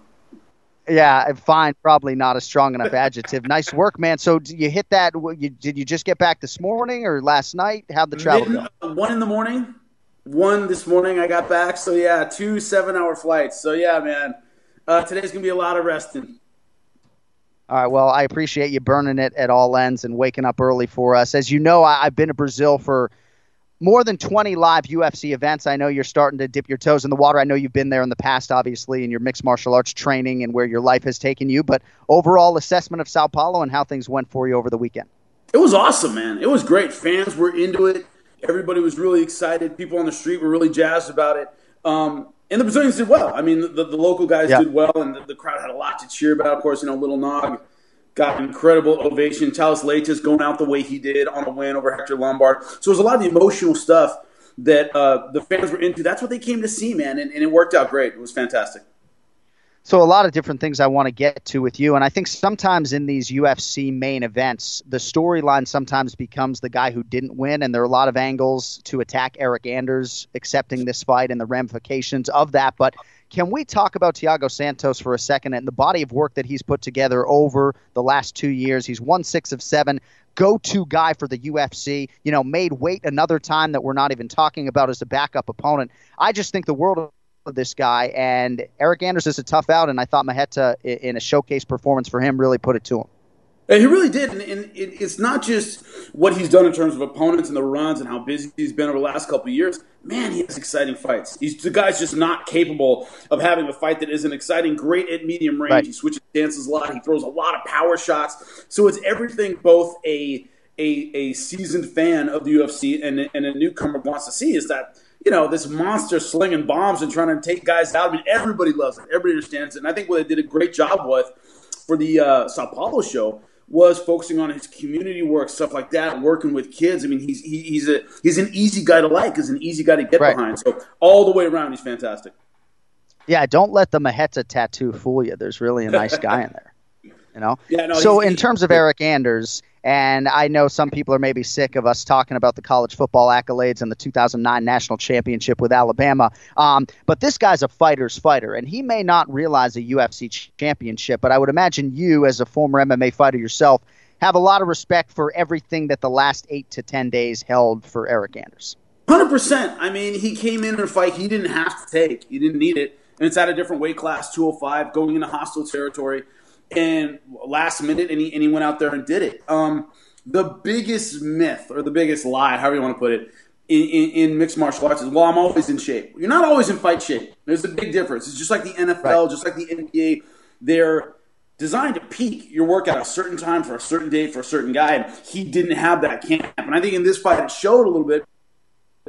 Yeah, fine. Probably not a strong enough adjective. Nice work, man. So you hit that? You, did you just get back this morning or last night? How'd the travel go? One in the morning, one this morning. I got back, so yeah, two seven-hour flights. So yeah, man, uh, today's gonna be a lot of resting. All right. Well, I appreciate you burning it at all ends and waking up early for us. As you know, I, I've been to Brazil for more than 20 live UFC events. I know you're starting to dip your toes in the water. I know you've been there in the past, obviously, in your mixed martial arts training and where your life has taken you. But overall assessment of Sao Paulo and how things went for you over the weekend. It was awesome, man. It was great. Fans were into it. Everybody was really excited. People on the street were really jazzed about it. Um, and the Brazilians did well. I mean, the, the local guys yeah. did well, and the, the, crowd had a lot to cheer about. Of course, you know, Little Nog got incredible ovation. Thales Leites going out the way he did on a win over Hector Lombard. So it was a lot of the emotional stuff that uh, the fans were into. That's what they came to see, man, and, and it worked out great. It was fantastic. So a lot of different things I want to get to with you, and I think sometimes in these UFC main events, the storyline sometimes becomes the guy who didn't win, and there are a lot of angles to attack Eryk Anders accepting this fight and the ramifications of that. But can we talk about Thiago Santos for a second and the body of work that he's put together over the last two years? He's won six of seven go-to guy for the UFC. You know, made weight another time that we're not even talking about as a backup opponent. I just think the world of this guy, and Eryk Anders is a tough out, and I thought Marreta in a showcase performance for him really put it to him. He really did, and, and, it's not just what he's done in terms of opponents and the runs and how busy he's been over the last couple of years. Man, he has exciting fights. He's the guy's just not capable of having a fight that isn't exciting. Great at medium range. Right. He switches dances a lot. He throws a lot of power shots. So it's everything both a a, a seasoned fan of the UFC and, and a newcomer wants to see is that you know, this monster slinging bombs and trying to take guys out. I mean, everybody loves it. Everybody understands it. And I think what they did a great job with for the uh, Sao Paulo show was focusing on his community work, stuff like that, working with kids. I mean, he's he, he's a he's an easy guy to like, he's an easy guy to get right. behind. So all the way around, he's fantastic. Yeah, don't let the Marreta tattoo fool you. There's really a nice guy in there. You know. <laughs> Yeah, no, so in terms of Eryk Anders, and I know some people are maybe sick of us talking about the college football accolades and the 2009 national championship with Alabama. Um, but this guy's a fighter's fighter, and he may not realize a UFC championship, but I would imagine you, as a former MMA fighter yourself, have a lot of respect for everything that the last eight to 10 days held for Eryk Anders. 100%. I mean, he came in a fight he didn't have to take, he didn't need it. And it's at a different weight class, 205, going into hostile territory and last minute, and he, and he went out there and did it. Um, the biggest myth or the biggest lie, however you want to put it, in, in, in, mixed martial arts is, well, I'm always in shape. You're not always in fight shape. There's a big difference. It's just like the NFL, right. just like the NBA. They're designed to peak your work at a certain time for a certain day for a certain guy, and he didn't have that camp. And I think in this fight, it showed a little bit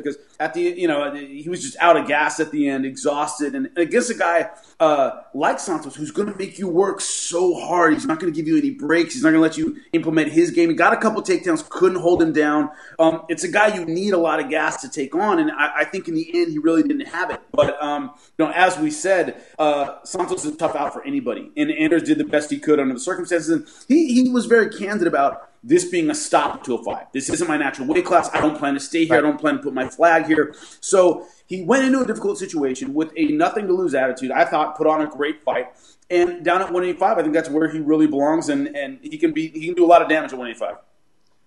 because at the you know he was just out of gas at the end, exhausted, and against a guy uh, like Santos who's going to make you work so hard. He's not going to give you any breaks. He's not going to let you implement his game. He got a couple takedowns, couldn't hold him down. Um, it's a guy you need a lot of gas to take on, and I, I think in the end he really didn't have it. But um, you know, as we said, uh, Santos is a tough out for anybody, and Anders did the best he could under the circumstances. And he he was very candid about this being a stop to a five. This isn't my natural weight class. I don't plan to stay here. I don't plan to put my flag here. So he went into a difficult situation with a nothing to lose attitude. I thought put on a great fight. And down at 185, I think that's where he really belongs, and, and he can be he can do a lot of damage at 185.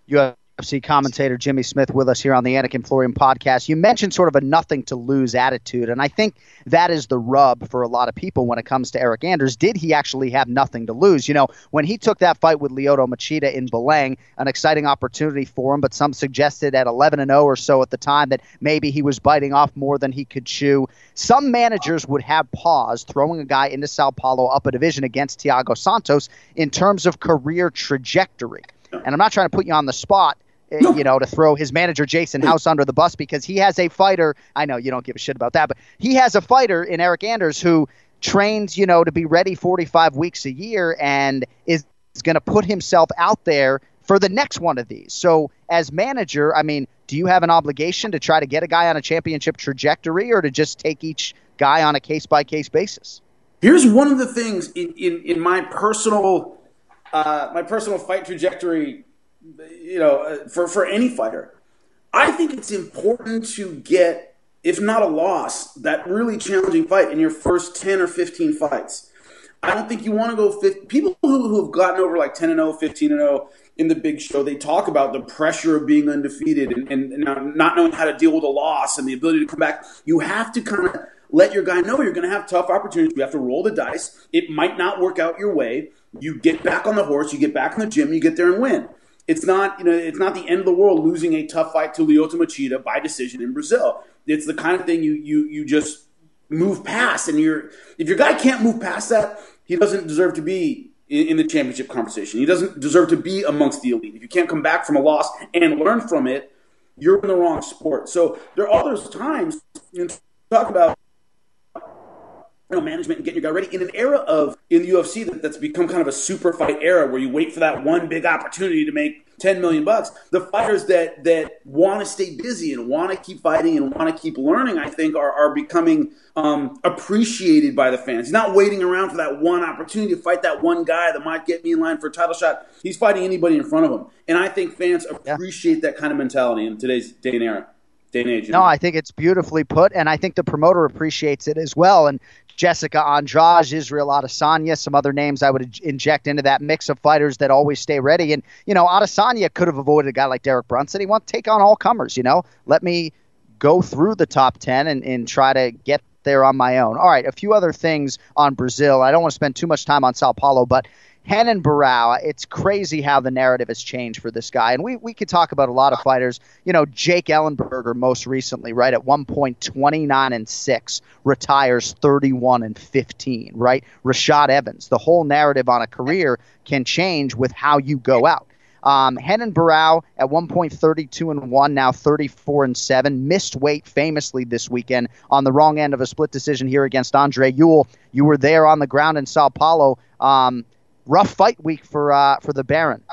You UFC commentator Jimmy Smith with us here on the Anik and Florian podcast. You mentioned sort of a nothing to lose attitude, and I think that is the rub for a lot of people when it comes to Eryk Anders. Did he actually have nothing to lose? You know, when he took that fight with Lyoto Machida in Belém, an exciting opportunity for him, but some suggested at 11 and 0 or so at the time that maybe he was biting off more than he could chew. Some managers would have pause throwing a guy into Sao Paulo up a division against Thiago Santos in terms of career trajectory. And I'm not trying to put you on the spot, eh, you know, to throw his manager Jason House under the bus because he has a fighter. I know you don't give a shit about that, but he has a fighter in Eryk Anders who trains, you know, to be ready 45 weeks a year and is going to put himself out there for the next one of these. So, as manager, I mean, do you have an obligation to try to get a guy on a championship trajectory or to just take each guy on a case by case basis? Here's one of the things in, in, in my personal uh, my personal fight trajectory, you know, uh, for, for any fighter, I think it's important to get, if not a loss, that really challenging fight in your first 10 or 15 fights. I don't think you want to go 50, people who, who have gotten over like 10 and 0, 15 and 0 in the big show, they talk about the pressure of being undefeated and, and, and not knowing how to deal with a loss and the ability to come back. You have to kind of let your guy know you're going to have tough opportunities. You have to roll the dice. It might not work out your way. You get back on the horse, you get back in the gym, you get there and win. It's not, you know, it's not the end of the world losing a tough fight to Lyoto Machida by decision in Brazil. It's the kind of thing you you you just move past, and you're if your guy can't move past that, he doesn't deserve to be in, in the championship conversation. He doesn't deserve to be amongst the elite. If you can't come back from a loss and learn from it, you're in the wrong sport. So there are those times you know, talk about management and getting your guy ready in an era of in the UFC that, that's become kind of a super fight era where you wait for that one big opportunity to make 10 million bucks. The fighters that that want to stay busy and want to keep fighting and want to keep learning, I think, are, are becoming um, appreciated by the fans. He's not waiting around for that one opportunity to fight that one guy that might get me in line for a title shot. He's fighting anybody in front of him. And I think fans appreciate yeah. that kind of mentality in today's day and era. Day and age, no? I think it's beautifully put, and I think the promoter appreciates it as well. And Jessica Andrade, Israel Adesanya, some other names I would inject into that mix of fighters that always stay ready. And, you know, Adesanya could have avoided a guy like Derek Brunson. He wants to take on all comers, you know. Let me go through the top 10 and, and try to get there on my own. All right, a few other things on Brazil. I don't want to spend too much time on Sao Paulo, but Barão, it's crazy how the narrative has changed for this guy. And we, we could talk about a lot of fighters. You know, Jake Ellenberger most recently, right, at one point 29 and 6, retires 31 and 15, right? Rashad Evans. The whole narrative on a career can change with how you go out. Um, Renan Barão at one point 32 and 1, now 34 and 7. Missed weight famously this weekend on the wrong end of a split decision here against Andre Ewell. You were there on the ground in Sao Paulo. Um, rough fight week for uh, for the Baron.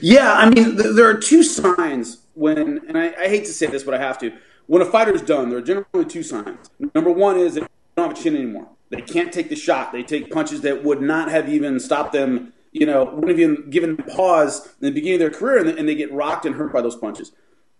Yeah, I mean, th- there are two signs when, and I, I, hate to say this, but I have to. When a fighter's done, there are generally two signs. Number one is they don't have a chin anymore. They can't take the shot. They take punches that would not have even stopped them, you know, wouldn't have even given them pause in the beginning of their career, and, and they get rocked and hurt by those punches.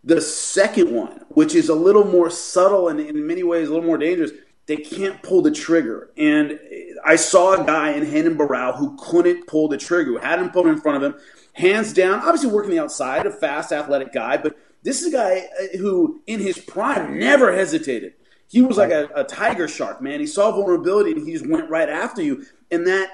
The second one, which is a little more subtle and in many ways a little more dangerous, they can't pull the trigger. And I saw a guy in Renan Barão who couldn't pull the trigger, who had him put in front of him, hands down, obviously working the outside, a fast, athletic guy, but this is a guy uh, who, in his prime, never hesitated. He was like a, a tiger shark, man. He saw vulnerability and he just went right after you. And that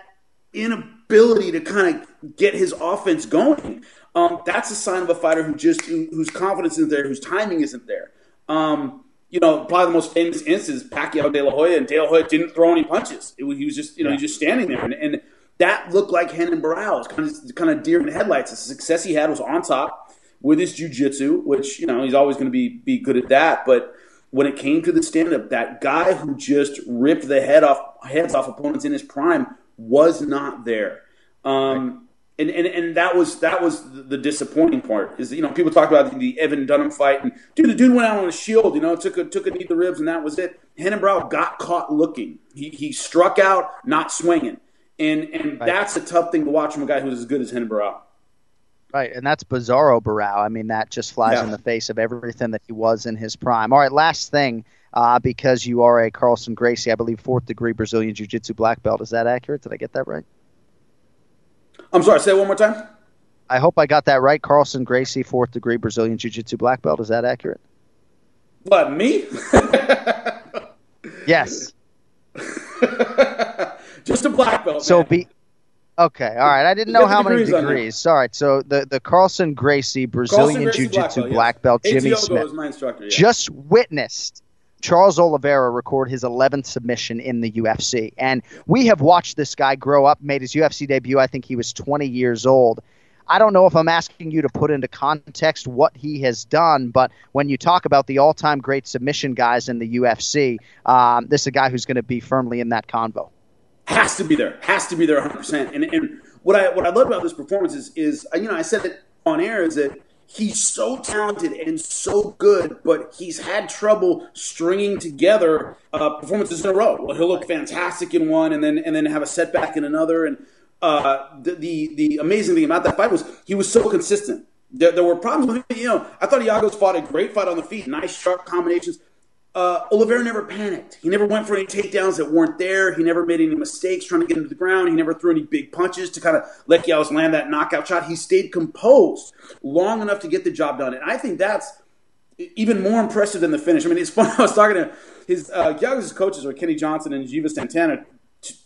inability to kind of get his offense going, um, that's a sign of a fighter who just who, whose confidence isn't there, whose timing isn't there. Um, you know, probably the most famous instance is Pacquiao De La Hoya, and De La Hoya didn't throw any punches. It, he was just, you know, yeah. he was just standing there, and, and that looked like Renan Barão. kind of kind of deer in the headlights. The success he had was on top with his jiu-jitsu, which you know he's always going to be be good at that. But when it came to the stand-up, that guy who just ripped the head off heads off opponents in his prime was not there. Um, and, and and that was that was the disappointing part is you know people talk about the Evan Dunham fight and dude the dude went out on a shield you know took a took a knee to the ribs and that was it. Barão got caught looking. He he struck out not swinging, and and right. that's a tough thing to watch from a guy who's as good as Barão. Right, and that's Bizarro Barão. I mean, that just flies yeah. in the face of everything that he was in his prime. All right, last thing, uh, because you are a Carlson Gracie, I believe fourth degree Brazilian Jiu Jitsu black belt. Is that accurate? Did I get that right? I'm sorry, say it one more time. I hope I got that right. Carlson Gracie, fourth degree Brazilian Jiu Jitsu black belt. Is that accurate? What, me? <laughs> yes. <laughs> Just a black belt. So be okay. All right. I didn't know how many degrees. All right. So the, the Carlson Gracie Brazilian Jiu Jitsu black belt, yes. Jimmy Smith, yeah. just witnessed Charles Oliveira record his 11th submission in the UFC. And we have watched this guy grow up, made his UFC debut. I think he was 20 years old. I don't know if I'm asking you to put into context what he has done, but when you talk about the all time great submission guys in the UFC, um, this is a guy who's going to be firmly in that convo. Has to be there. Has to be there 100%. And, and what I what I love about this performance is, is you know, I said it on air is that he's so talented and so good, but he's had trouble stringing together uh, performances in a row. Well, he'll look fantastic in one, and then and then have a setback in another. And uh, the, the, the amazing thing about that fight was he was so consistent. There, there were problems with him. You know, I thought Giagos fought a great fight on the feet, nice sharp combinations uh, Oliveira never panicked. He never went for any takedowns that weren't there. He never made any mistakes trying to get into the ground. He never threw any big punches to kind of let Giagos land that knockout shot. He stayed composed long enough to get the job done. And I think that's even more impressive than the finish. I mean, it's <laughs> fun. I was talking to his uh, Giagos' coaches are Kenny Johnson and Giva Santana,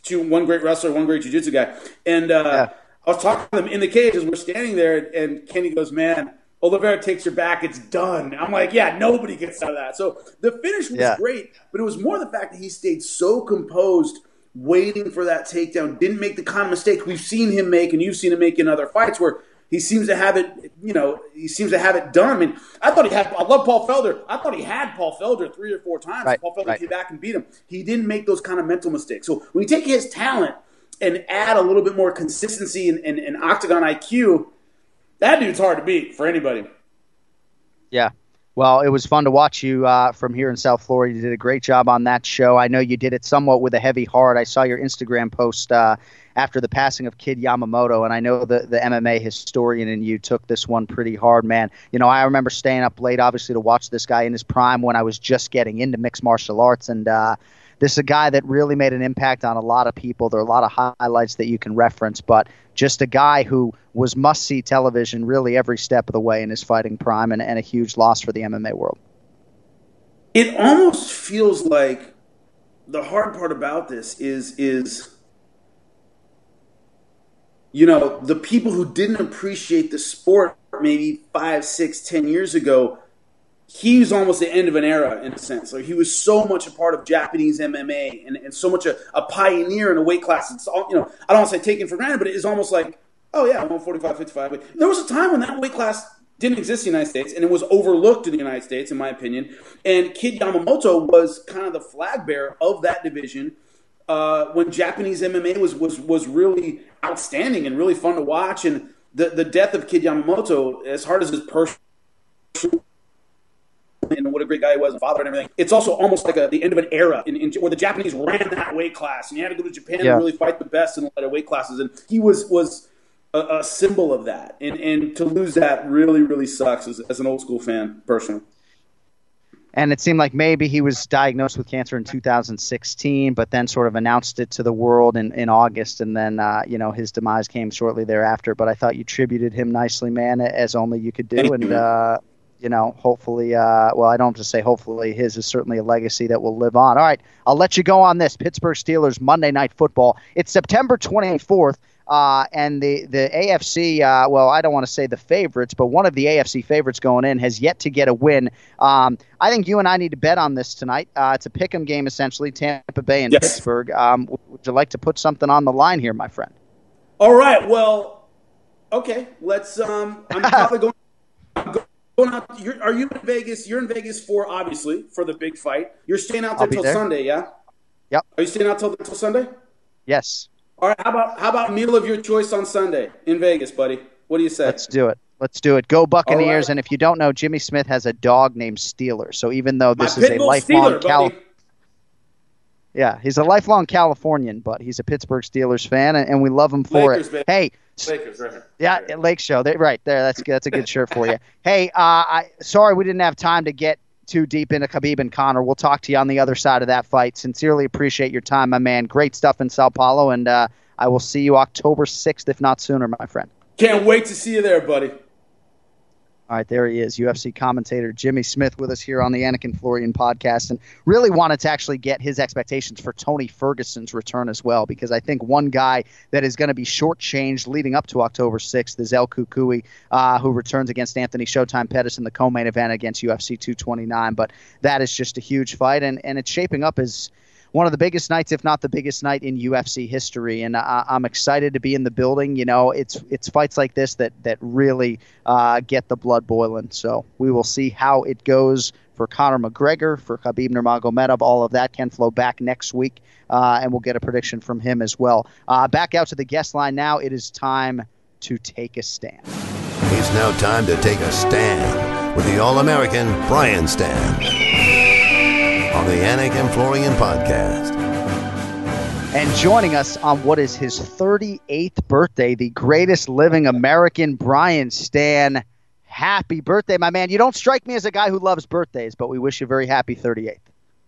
two, one great wrestler, one great jiu-jitsu guy. And uh, yeah. I was talking to them in the cage as we're standing there, and Kenny goes, man – Oliveira takes her back, it's done. I'm like, yeah, nobody gets out of that. So the finish was yeah. great, but it was more the fact that he stayed so composed, waiting for that takedown, didn't make the kind of mistake we've seen him make and you've seen him make in other fights where he seems to have it. You know, he seems to have it done. I mean, I thought he had. I love Paul Felder. I thought he had Paul Felder three or four times. Right, Paul Felder right. came back and beat him. He didn't make those kind of mental mistakes. So when you take his talent and add a little bit more consistency and, and, and octagon IQ, that dude's hard to beat for anybody. Yeah. Well, it was fun to watch you uh, from here in South Florida. You did a great job on that show. I know you did it somewhat with a heavy heart. I saw your Instagram post uh, after the passing of Kid Yamamoto, and I know the, the MMA historian in you took this one pretty hard, man. You know, I remember staying up late, obviously, to watch this guy in his prime when I was just getting into mixed martial arts, and uh, this is a guy that really made an impact on a lot of people. There are a lot of highlights that you can reference, but just a guy who was must see television really every step of the way in his fighting prime and, and a huge loss for the MMA world. It almost feels like the hard part about this is is you know the people who didn't appreciate the sport maybe five, six, ten years ago. He was almost the end of an era in a sense. Like he was so much a part of Japanese MMA and, and so much a, a pioneer in a weight class. It's all, you know, I don't want to say taken for granted, but it is almost like, oh yeah, 145, 55. There was a time when that weight class didn't exist in the United States and it was overlooked in the United States, in my opinion. And Kid Yamamoto was kind of the flag bearer of that division uh, when Japanese MMA was, was, was really outstanding and really fun to watch. And the, the death of Kid Yamamoto, as hard as his personal and what a great guy he was, and father and everything. It's also almost like a, the end of an era in, in, where the Japanese ran that weight class, and you had to go to Japan Yeah. and really fight the best in a lot of weight classes. And he was was a, a symbol of that, and and to lose that really really sucks as, as an old school fan personally. And it seemed like maybe he was diagnosed with cancer in 2016, but then sort of announced it to the world in, in August. And then, uh, you know, his demise came shortly thereafter. But I thought you tributed him nicely, man, as only you could do. And, uh, you know, hopefully, uh, well, I don't have to say hopefully, his is certainly a legacy that will live on. All right, I'll let you go on this Pittsburgh Steelers Monday Night Football. It's September 24th. Uh, and the the AFC, uh, well, I don't want to say the favorites, but one of the AFC favorites going in has yet to get a win. Um, I think you and I need to bet on this tonight. Uh, it's a pick'em game essentially, Tampa Bay and Yes. Pittsburgh. Um, would you like to put something on the line here, my friend? All right, well, okay, let's. Um, I'm <laughs> probably going. Going out. You're, are you in Vegas? You're in Vegas for obviously for the big fight. You're staying out there I'll till there. Sunday, yeah? Yep. Are you staying out till till Sunday? Yes, All right. How about how about meal of your choice on Sunday in Vegas, buddy? What do you say? let's do it. Let's do it. Go Buccaneers! Right. And if you don't know, Jimmy Smith has a dog named Steeler. So even though this My is a lifelong Steeler, Cal- buddy. Yeah, he's a lifelong Californian, but he's a Pittsburgh Steelers fan, and, and we love him for Lakers, it. baby. Hey, Lakers, right here. yeah, Lake Show, they, right there. That's. That's a good shirt for you. <laughs> Hey, uh, I sorry we didn't have time to get too deep into Khabib and Conor. We'll talk to you on the other side of that fight. Sincerely appreciate your time, my man. Great stuff in Sao Paulo, and uh, I will see you October sixth, if not sooner, my friend. Can't wait to see you there, buddy. All right, there he is, UFC commentator Jimmy Smith with us here on the Anik and Florian podcast, and really wanted to actually get his expectations for Tony Ferguson's return as well, because I think one guy that is going to be shortchanged leading up to October 6th is El Cucuy, uh, who returns against Anthony Showtime Pettis in the co-main event against UFC 229. But that is just a huge fight, and, and it's shaping up as one of the biggest nights, if not the biggest night in UFC history, and I, I'm excited to be in the building. You know, it's it's fights like this that that really uh, get the blood boiling. So we will see how it goes for Conor McGregor, for Khabib Nurmagomedov. All of that can flow back next week, uh, and we'll get a prediction from him as well. Uh, back out to the guest line now. It is time to take a stand. It's now time to take a stand with the All American Brian Stann on the Anik and Florian podcast. And joining us on what is his 38th birthday, the greatest living American, Brian Stann. Happy birthday, my man. You don't strike me as a guy who loves birthdays, but we wish you a very happy 38th.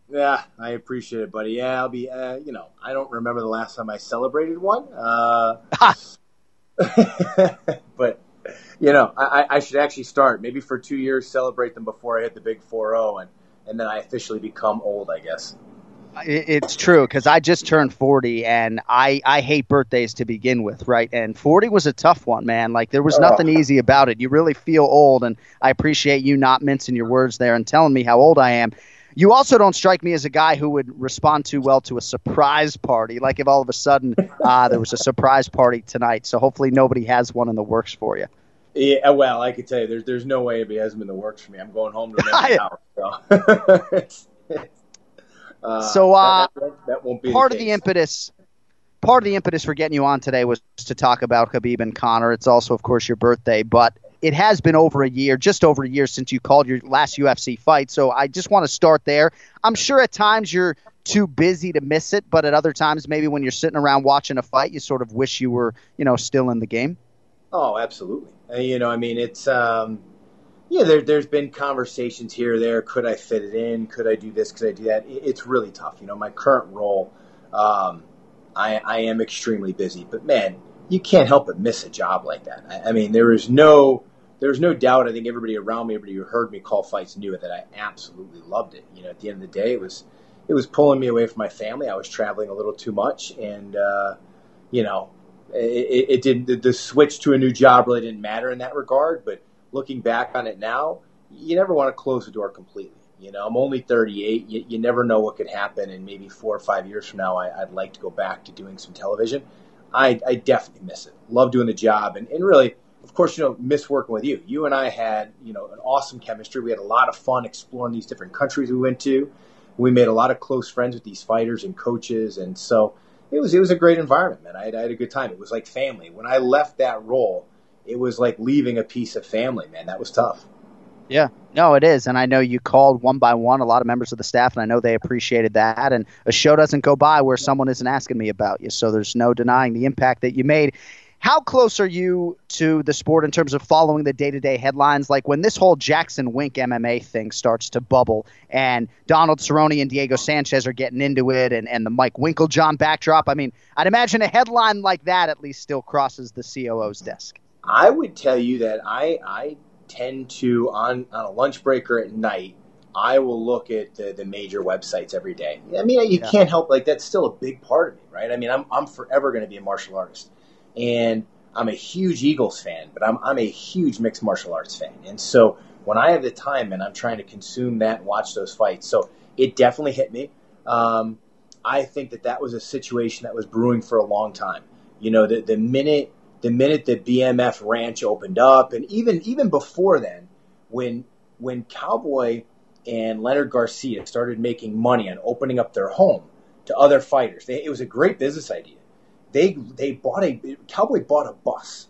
Yeah, I appreciate it, buddy. Yeah, I'll be. Uh, you know, I don't remember the last time I celebrated one. Uh, <laughs> but you know, I, I should actually start. Maybe for two years, celebrate them before I hit the big four zero, and and then I officially become old. I guess. It's true because I just turned 40 and I, I hate birthdays to begin with, right? And 40 was a tough one, man. Like there was nothing easy about it. You really feel old, and I appreciate you not mincing your words there and telling me how old I am. You also don't strike me as a guy who would respond too well to a surprise party. Like if all of a sudden uh, there was a surprise party tonight. So hopefully nobody has one in the works for you. Yeah, well, I could tell you, there's there's no way it hasn't been the works for me. I'm going home to an hour. So, uh, so uh, that, that, that, won't be part the of the impetus. Part of the impetus for getting you on today was to talk about Khabib and Conor. It's also, of course, your birthday, but it has been over a year, just over a year since you called your last UFC fight. So I just want to start there. I'm sure at times you're too busy to miss it, but at other times, maybe when you're sitting around watching a fight, you sort of wish you were, you know, still in the game. Oh, absolutely. Uh, you know, I mean, it's um, yeah. There, there's been conversations here there. Could I fit it in? Could I do this? Could I do that? It's really tough. You know, my current role, um, I, I am extremely busy. But man, you can't help but miss a job like that. I, I mean, there is no there's no doubt. I think everybody around me, everybody who heard me call fights, knew it that I absolutely loved it. You know, at the end of the day, it was it was pulling me away from my family. I was traveling a little too much, and uh, you know, it, it did the, the switch to a new job really didn't matter in that regard. But looking back on it now, you never want to close the door completely. You know, I'm only 38. You, you never know what could happen, and maybe four or five years from now, I, would like to go back to doing some television. I, I definitely miss it. Love doing the job, and, and really, of course, you know, miss working with you. You and I had, you know, an awesome chemistry. We had a lot of fun exploring these different countries we went to. We made a lot of close friends with these fighters and coaches, and so it was it was a great environment, man. I had, I had a good time. It was like family. When I left that role, it was like leaving a piece of family, man. That was tough. Yeah, no, it is, and I know you called one by one a lot of members of the staff, and I know they appreciated that. And a show doesn't go by where someone isn't asking me about you, so there's no denying the impact that you made. How close are you to the sport in terms of following the day to day headlines? Like when this whole Jackson Wink MMA thing starts to bubble and Donald Cerrone and Diego Sanchez are getting into it and, and the Mike Winkeljohn backdrop. I mean, I'd imagine a headline like that at least still crosses the COO's desk. I would tell you that I, I tend to, on, on a lunch break or at night, I will look at the, the major websites every day. I mean, you yeah. can't help, like, that's still a big part of me, right? I mean, I'm, I'm forever going to be a martial artist and I'm a huge Eagles fan, but I'm I'm a huge mixed martial arts fan, and so when I have the time and I'm trying to consume that and watch those fights, so it definitely hit me. Um, I think that that was a situation that was brewing for a long time. You know, the the minute the minute the BMF Ranch opened up, and even even before then, when when Cowboy and Leonard Garcia started making money on opening up their home to other fighters, they, it was a great business idea they they bought a Cowboy bought a bus,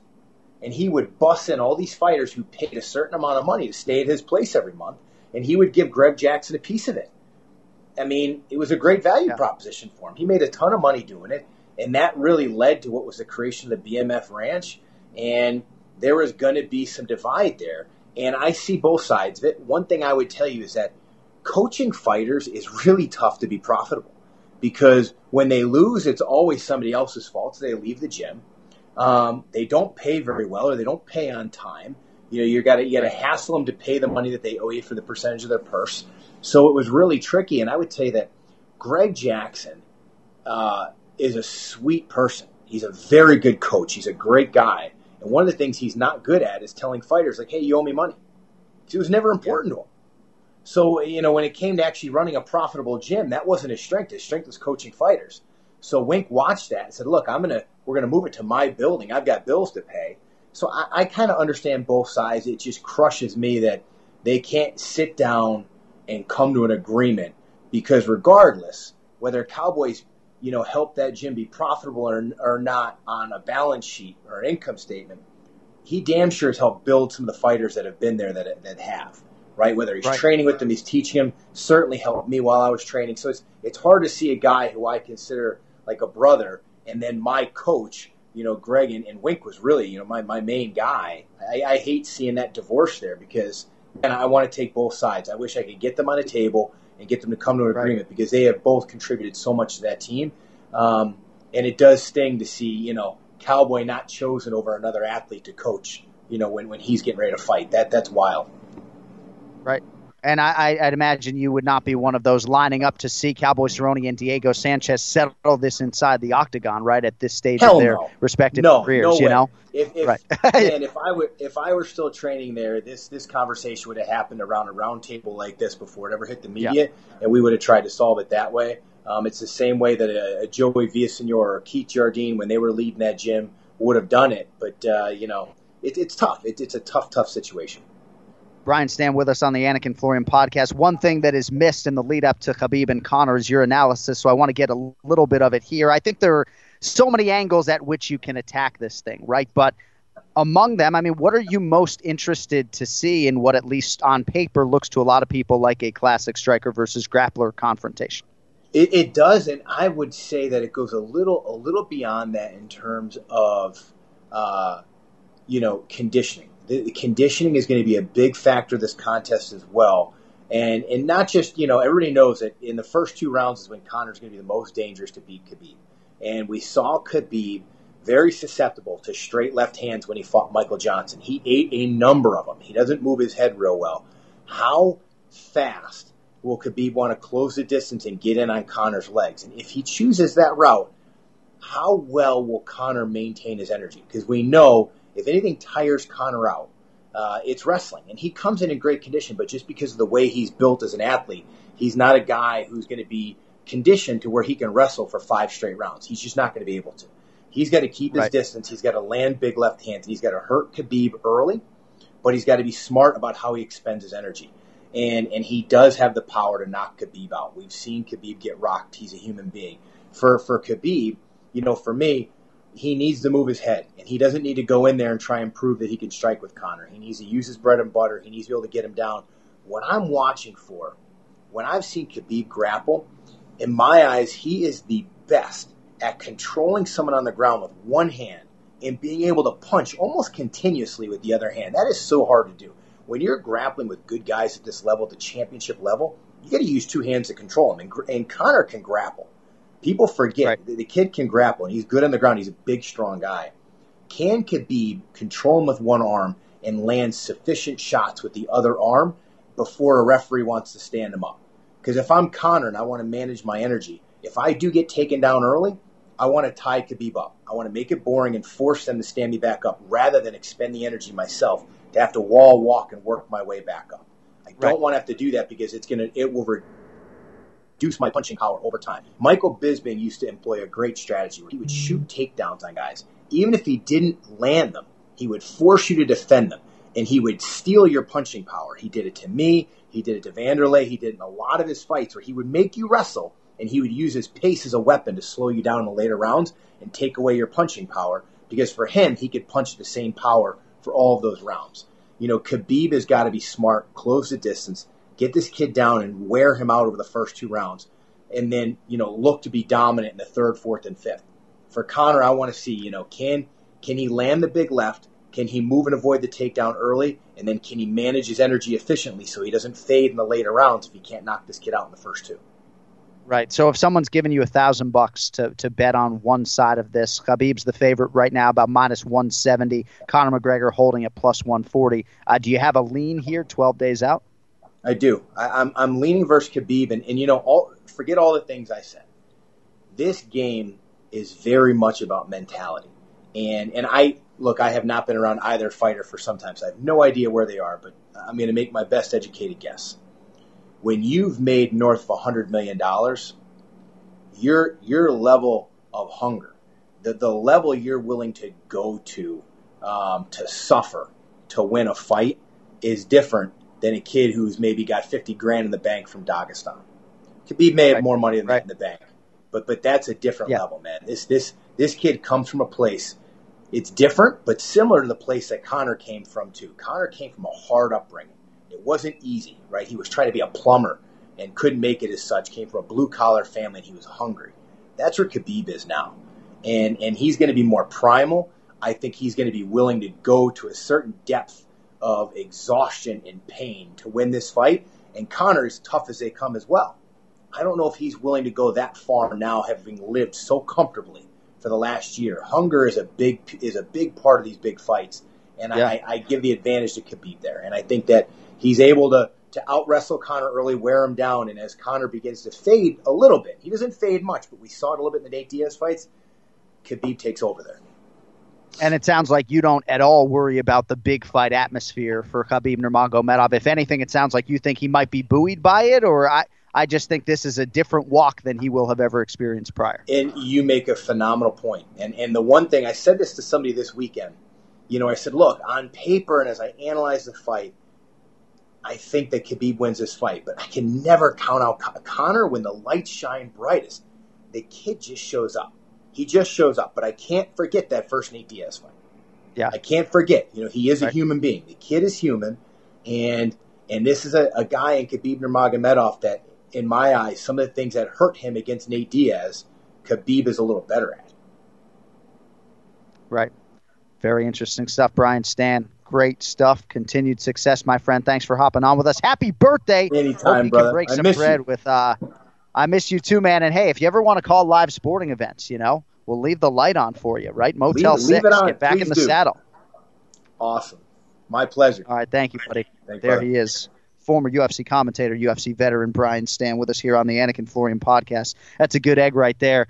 and he would bus in all these fighters who paid a certain amount of money to stay at his place every month, and he would give Greg Jackson a piece of it. I mean, it was a great value yeah. proposition for him. He made a ton of money doing it, and that really led to what was the creation of the BMF Ranch. And there was going to be some divide there, and I see both sides of it. One thing I would tell you is that coaching fighters is really tough to be profitable because when they lose, it's always somebody else's fault. So they leave the gym. Um, they don't pay very well, or they don't pay on time. You know, you got to you got to hassle them to pay the money that they owe you for the percentage of their purse. So it was really tricky. And I would say that Greg Jackson uh, is a sweet person. He's a very good coach. He's a great guy. And one of the things he's not good at is telling fighters like, "Hey, you owe me money." It was never important yeah. to him. So, you know, when it came to actually running a profitable gym, that wasn't his strength. His strength was coaching fighters. So Wink watched that and said, look, I'm going to, we're going to move it to my building. I've got bills to pay. So I, I kind of understand both sides. It just crushes me that they can't sit down and come to an agreement because regardless, whether Cowboys, you know, help that gym be profitable or, or not on a balance sheet or income statement, he damn sure has helped build some of the fighters that have been there that, that have right? Whether he's right. training with them, he's teaching them, Certainly helped me while I was training. So it's it's hard to see a guy who I consider like a brother, and then my coach, you know, Greg and, and Wink was really, you know, my, my main guy. I, I hate seeing that divorce there because, and I want to take both sides. I wish I could get them on a table and get them to come to an agreement because they have both contributed so much to that team. Um, and it does sting to see, you know, Cowboy not chosen over another athlete to coach, you know, when, when he's getting ready to fight. That that's wild. Right. And I, would imagine you would not be one of those lining up to see Cowboy Cerrone and Diego Sanchez settle this inside the octagon, right at this stage Hell of their no. respective no, careers. No you know, if, if right. <laughs> and <laughs> if I were if I were still training there, this this conversation would have happened around a round table like this before it ever hit the media, yeah. and we would have tried to solve it that way. Um, it's the same way that a, a Joey Villasenor or Keith Jardine, when they were leading that gym, would have done it. But uh, you know, it, it's tough. It, it's a tough, tough situation. Brian Stann with us on the Anik and Florian podcast. One thing that is missed in the lead up to Khabib and Conor is your analysis, so I want to get a little bit of it here. I think there are so many angles at which you can attack this thing, right? But among them, I mean, what are you most interested to see in what, at least on paper, looks to a lot of people like a classic striker versus grappler confrontation? It, it does, and I would say that it goes a little, a little beyond that in terms of, uh, you know, conditioning. The, conditioning is going to be a big factor of this contest as well, and and not just you know everybody knows that in the first two rounds is when Conor's going to be the most dangerous to beat Khabib, and we saw Khabib very susceptible to straight left hands when he fought Michael Johnson. He ate a number of them. He doesn't move his head real well. How fast will Khabib want to close the distance and get in on Conor's legs? And if he chooses that route, how well will Conor maintain his energy? Because we know if anything tires Conor out, uh, it's wrestling. And he comes in in great condition, but just because of the way he's built as an athlete, he's not a guy who's going to be conditioned to where he can wrestle for five straight rounds. He's just not going to be able to. He's got to keep his right. distance. He's got to land big left hands. He's got to hurt Khabib early, but he's got to be smart about how he expends his energy. And and he does have the power to knock Khabib out. We've seen Khabib get rocked. He's a human being. For for Khabib, you know, for me, he needs to move his head, and he doesn't need to go in there and try and prove that he can strike with Conor. He needs to use his bread and butter. He needs to be able to get him down. What I'm watching for, when I've seen Khabib grapple, in my eyes, he is the best at controlling someone on the ground with one hand and being able to punch almost continuously with the other hand. That is so hard to do. When you're grappling with good guys at this level, the championship level, you got to use two hands to control them. And, and Conor can grapple. People forget right. the, the kid can grapple, and he's good on the ground. He's a big, strong guy. Can Khabib control him with one arm and land sufficient shots with the other arm before a referee wants to stand him up? Because if I'm Conor and I want to manage my energy, if I do get taken down early, I want to tie Khabib up. I want to make it boring and force them to stand me back up rather than expend the energy myself to have to wall walk and work my way back up. I don't right. want to have to do that because it's gonna it will reduce my punching power over time. Michael Bisping used to employ a great strategy where he would shoot takedowns on guys. Even if he didn't land them, he would force you to defend them and he would steal your punching power. He did it to me, he did it to Wanderlei, he did it in a lot of his fights where he would make you wrestle and he would use his pace as a weapon to slow you down in the later rounds and take away your punching power because for him, he could punch the same power for all of those rounds. You know, Khabib has got to be smart, close the distance, get this kid down and wear him out over the first two rounds, and then, you know, look to be dominant in the third, fourth, and fifth. For Conor, I want to see, you know, can can he land the big left? Can he move and avoid the takedown early? And then can he manage his energy efficiently so he doesn't fade in the later rounds if he can't knock this kid out in the first two? Right. So if someone's giving you a thousand bucks to to bet on one side of this, Khabib's the favorite right now, about minus one seventy. Conor McGregor holding at plus one forty. Uh, do you have a lean here, twelve days out? I do. I, am I'm, I'm leaning versus Khabib, and, and you know, all forget all the things I said. This game is very much about mentality, and and I look. I have not been around either fighter for some time, so I have no idea where they are, but I'm going to make my best educated guess when you've made north of $100 million, your, your level of hunger, the, the level you're willing to go to um, to suffer to win a fight is different than a kid who's maybe got 50 grand in the bank from Dagestan. Khabib may have right. more money than right. that in the bank, but but that's a different yeah. level, man. This this this kid comes from a place. It's different, but similar to the place that Conor came from too. Conor came from a hard upbringing. It wasn't easy, right? He was trying to be a plumber and couldn't make it as such. Came from a blue collar family and he was hungry. That's where Khabib is now, and and he's going to be more primal. I think he's going to be willing to go to a certain depth of exhaustion and pain to win this fight. And Conor is tough as they come as well. I don't know if he's willing to go that far now, having lived so comfortably for the last year. Hunger is a big is a big part of these big fights, and yeah. I, I give the advantage to Khabib there. And I think that he's able to to out wrestle Conor early, wear him down, and as Conor begins to fade a little bit, he doesn't fade much, but we saw it a little bit in the Nate Diaz fights. Khabib takes over there. And it sounds like you don't at all worry about the big fight atmosphere for Khabib Nurmagomedov. If anything, it sounds like you think he might be buoyed by it, or I, I just think this is a different walk than he will have ever experienced prior. And you make a phenomenal point. And and the one thing I said this to somebody this weekend you know, I said, look, on paper and as I analyze the fight, I think that Khabib wins this fight, but I can never count out Conor when the lights shine brightest. The kid just shows up. He just shows up, but I can't forget that first Nate Diaz fight. Yeah, I can't forget. You know, he is right. a human being. The kid is human, and and this is a, a guy in Khabib Nurmagomedov that, in my eyes, some of the things that hurt him against Nate Diaz, Khabib is a little better at. Right. Very interesting stuff, Brian Stann. Great stuff. Continued success, my friend. Thanks for hopping on with us. Happy birthday. Anytime, Hope you brother. Can break I some bread you. with. Uh, I miss you too, man. And hey, if you ever want to call live sporting events, you know, we'll leave the light on for you, right? Motel leave, Six. Leave it on. Get back in the do. saddle. Awesome. My pleasure. All right, thank you, buddy. Thanks, there brother. he is. Former UFC commentator, UFC veteran Brian Stann with us here on the Anik and Florian podcast. That's a good egg right there.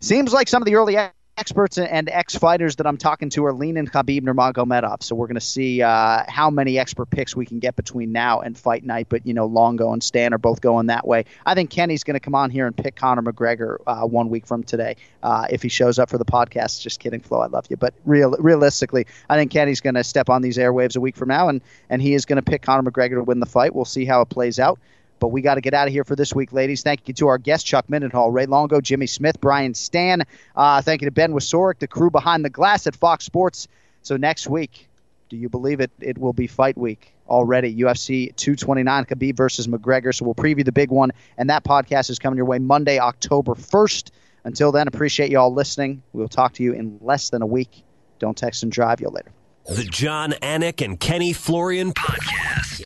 Seems like some of the early experts and ex-fighters that I'm talking to are leaning Khabib Nurmagomedov. So we're going to see uh, how many expert picks we can get between now and fight night. But you know, Longo and Stann are both going that way. I think Kenny's going to come on here and pick Conor McGregor uh, one week from today uh, if he shows up for the podcast. Just kidding, Flo. I love you, but real realistically, I think Kenny's going to step on these airwaves a week from now, and and he is going to pick Conor McGregor to win the fight. We'll see how it plays out. But we got to get out of here for this week, ladies. Thank you to our guest, Chuck Mindenhall, Ray Longo, Jimmy Smith, Brian Stann. Uh, thank you to Ben Wasorick, the crew behind the glass at Fox Sports. So next week, do you believe it? It will be fight week already. UFC 229, Khabib versus McGregor. So we'll preview the big one, and that podcast is coming your way Monday, October 1st. Until then, appreciate you all listening. We'll talk to you in less than a week. Don't text and drive. You later. The Jon Anik and Kenny Florian podcast.